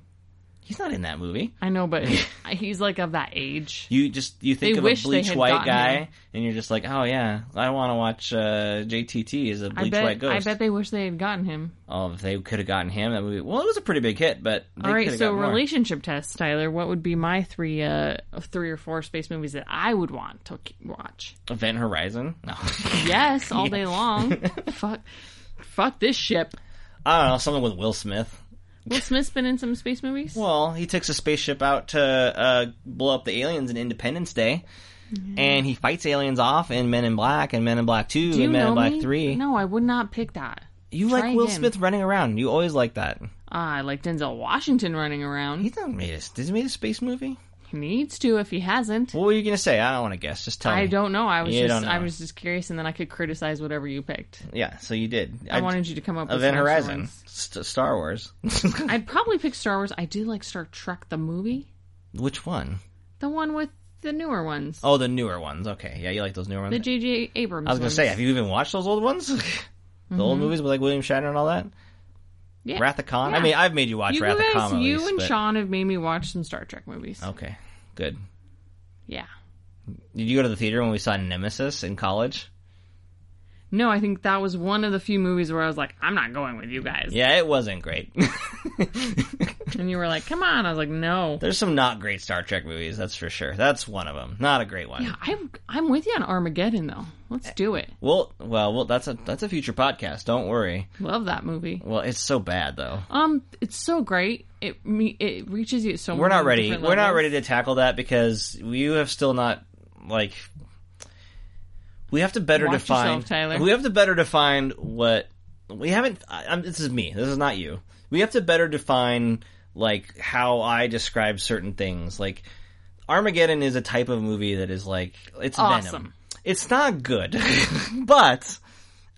He's not in that movie. I know, but he's like of that age. You just you think They of wish a they bleach had white gotten guy, him. and you're just like, oh yeah, I want to watch uh, JTT as a I bleach bet. white ghost. I bet they wish they had gotten him. Oh, if they could have gotten him, that movie. Well, it was a pretty big hit, but they All right, coulda so gotten more. relationship test, Tyler. What would be my three, uh, three or four space movies that I would want to k- watch? Event Horizon. No, Yes, all day long. fuck, fuck this ship. I don't know something with Will Smith. Will Smith's been in some space movies. Well, he takes a spaceship out to uh, blow up the aliens in Independence Day, and he fights aliens off in Men in Black and Men in Black Two and Men in Black me? Three. No, I would not pick that. you Try like Will again. Smith running around. You always like that. Ah, I like Denzel Washington running around. He's not made a. He made a space movie? Needs to if he hasn't. What were you gonna say? I don't want to guess. Just tell me. I don't know. I was You just don't I know. was just curious, and then I could criticize whatever you picked. Yeah, so you did. I, wanted you to come up with Event some extra Horizon, ones. St- Star Wars. I'd probably pick Star Wars. I do like Star Trek the movie, Which one? the one with the newer ones, Oh, the newer ones. Okay, yeah, you like those newer ones. the J.J. Abrams. I was gonna say, have you even watched those old ones? the old mm-hmm. movies with like William Shatner and all that. Yeah. Wrath of Khan. I mean, I've made you watch You Wrath guys, of Khan. you least, and but- Sean have made me watch some Star Trek movies. Okay, good. Yeah. Did you go to the theater when we saw Nemesis in college? No, I think that was one of the few movies where I was like, I'm not going with you guys. Yeah, it wasn't great. And you were like, come on. I was like, no. There's some not great Star Trek movies, that's for sure. That's one of them. Not a great one. Yeah, I'm, I'm with you on Armageddon, though. Let's do it. Well, well, well, that's a that's a future podcast. Don't worry. Love that movie. Well, it's so bad though. Um, it's so great. It me it reaches you so We're not ready. We're not ready to tackle that because you have still not like. We have to better Watch define. yourself, Tyler. We have to better define what we haven't. I, I'm, this is me. This is not you. We have to better define like how I describe certain things. Like Armageddon is a type of movie that is like it's Awesome. Venom. It's not good, but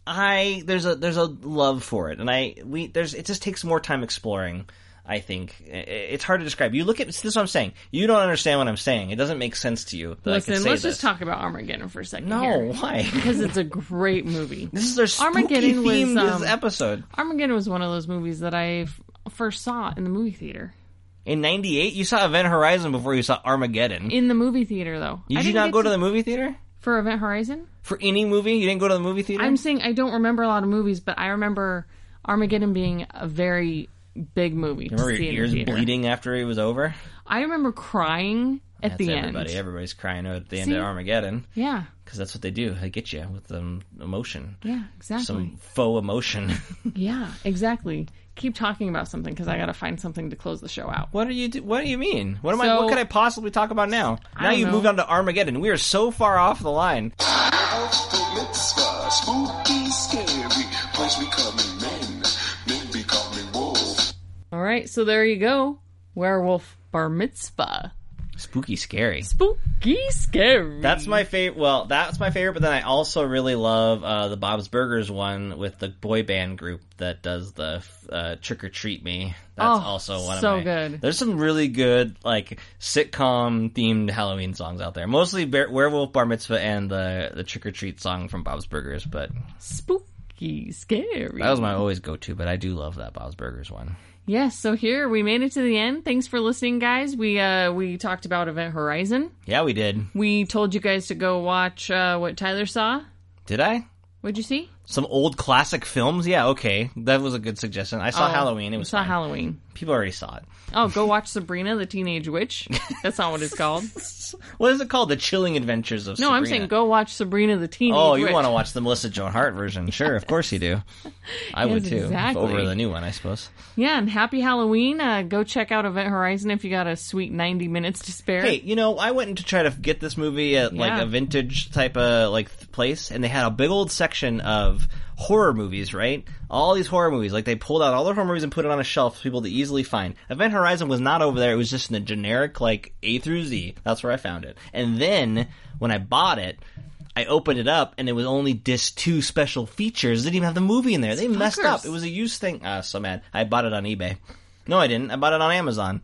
I there's a there's a love for it, and I we there's it just takes more time exploring. I think it's hard to describe. You look at this is what I'm saying. You don't understand what I'm saying. It doesn't make sense to you. Listen, can say let's this. just talk about Armageddon for a second. No, here. why? because it's a great movie. This is their spooky Armageddon was, um, episode. Armageddon was one of those movies that I first saw in the movie theater. In '98, you saw Event Horizon before you saw Armageddon. In the movie theater, though. I Did you didn't not go to the movie theater for Event Horizon? for any movie? You didn't go to the movie theater. I'm saying I don't remember a lot of movies, but I remember Armageddon being a very big movie. to Remember see your in the ears theater. bleeding after it was over? I remember crying at That's the everybody. end. Everybody's crying out at the end See? of Armageddon Yeah, because that's what they do. They get you with um, emotion, yeah, exactly. some faux emotion. Yeah, exactly. Keep talking about something because I got to find something to close the show out. what do you do? What do you mean? What am I? What could I possibly talk about now? Now you know. moved on to Armageddon. We are so far off the line. Mitzvah, spooky, scary. Place becoming men, men becoming wolves. All right, so there you go. Werewolf Bar Mitzvah. Spooky, scary. Spooky, scary. That's my favorite. Well, that's my favorite. But then I also really love uh, the Bob's Burgers one with the boy band group that does the uh, "Trick or Treat Me." That's Oh, also one so of my. good. There's some really good like sitcom themed Halloween songs out there. Mostly Bear- Werewolf Bar Mitzvah and the the Trick or Treat song from Bob's Burgers. But spooky, scary. that was my always go to. But I do love that Bob's Burgers one. Yes, so here we made it to the end. Thanks for listening, guys. We uh we talked about Event Horizon. Yeah, we did. We told you guys to go watch uh, what Tyler saw. Did I? What'd you see? Some old classic films? Yeah, okay. That was a good suggestion. I saw Oh, Halloween. It was saw fine. Halloween. People already saw it. Oh, go watch Sabrina the Teenage Witch. That's not what it's called. What is it called? The Chilling Adventures of No, Sabrina. I'm saying go watch Sabrina the Teenage Oh, Witch. you want to watch the Melissa Joan Hart version? Sure, of course you do. I would too. exactly. Over the new one, I suppose. Yeah, and happy Halloween. Uh, go check out Event Horizon if you got a sweet 90 minutes to spare. Hey, you know, I went to try to get this movie at like a vintage type of like place, and they had a big old section of horror movies. Right, all these horror movies. Like they pulled out all the horror movies and put it on a shelf for people to easily find. Event Horizon was not over there. It was just in the generic like A through Z. That's where I found it. And then when I bought it. I opened it up and it was only disc two special features. It didn't even have the movie in there. They messed up. It was a used thing. Ah, so mad. I bought it on eBay. No, I didn't. I bought it on Amazon.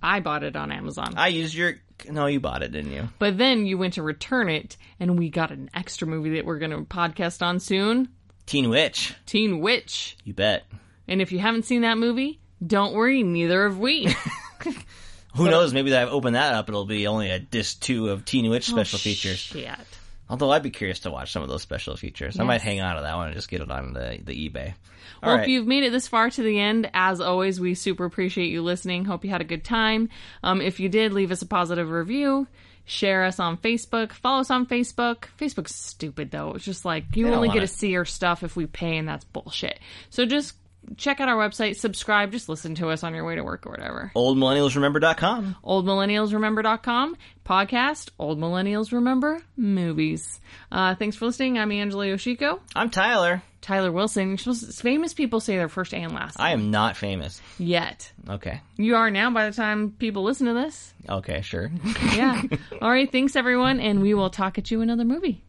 I bought it on Amazon. I used your. No, you bought it, didn't you? But then you went to return it, and we got an extra movie that we're going to podcast on soon Teen Witch. Teen Witch. You bet. And if you haven't seen that movie, don't worry, neither have we. Who knows? Maybe that I open that up, it'll be only a disc two of Teen Witch special Oh, features. Shit. Although I'd be curious to watch some of those special features. I might hang on to that one and just get it on the the eBay. All Well, right. if you've made it this far to the end, as always, we super appreciate you listening. Hope you had a good time. Um, if you did, leave us a positive review. Share us on Facebook. Follow us on Facebook. Facebook's stupid though. It's just like you only get it. to see our stuff if we pay, and that's bullshit. So just check out our website, subscribe, just listen to us on your way to work or whatever. OldMillennialsRemember.com. OldMillennialsRemember.com podcast. Old Millennials Remember movies. Uh, thanks for listening. I'm Angela Yoshiko. I'm Tyler. Tyler Wilson. Famous people say their first and last. I am not famous. yet. Okay. You are now by the time people listen to this. Okay, sure. Yeah. All right. Thanks, everyone. And we will talk at you another movie.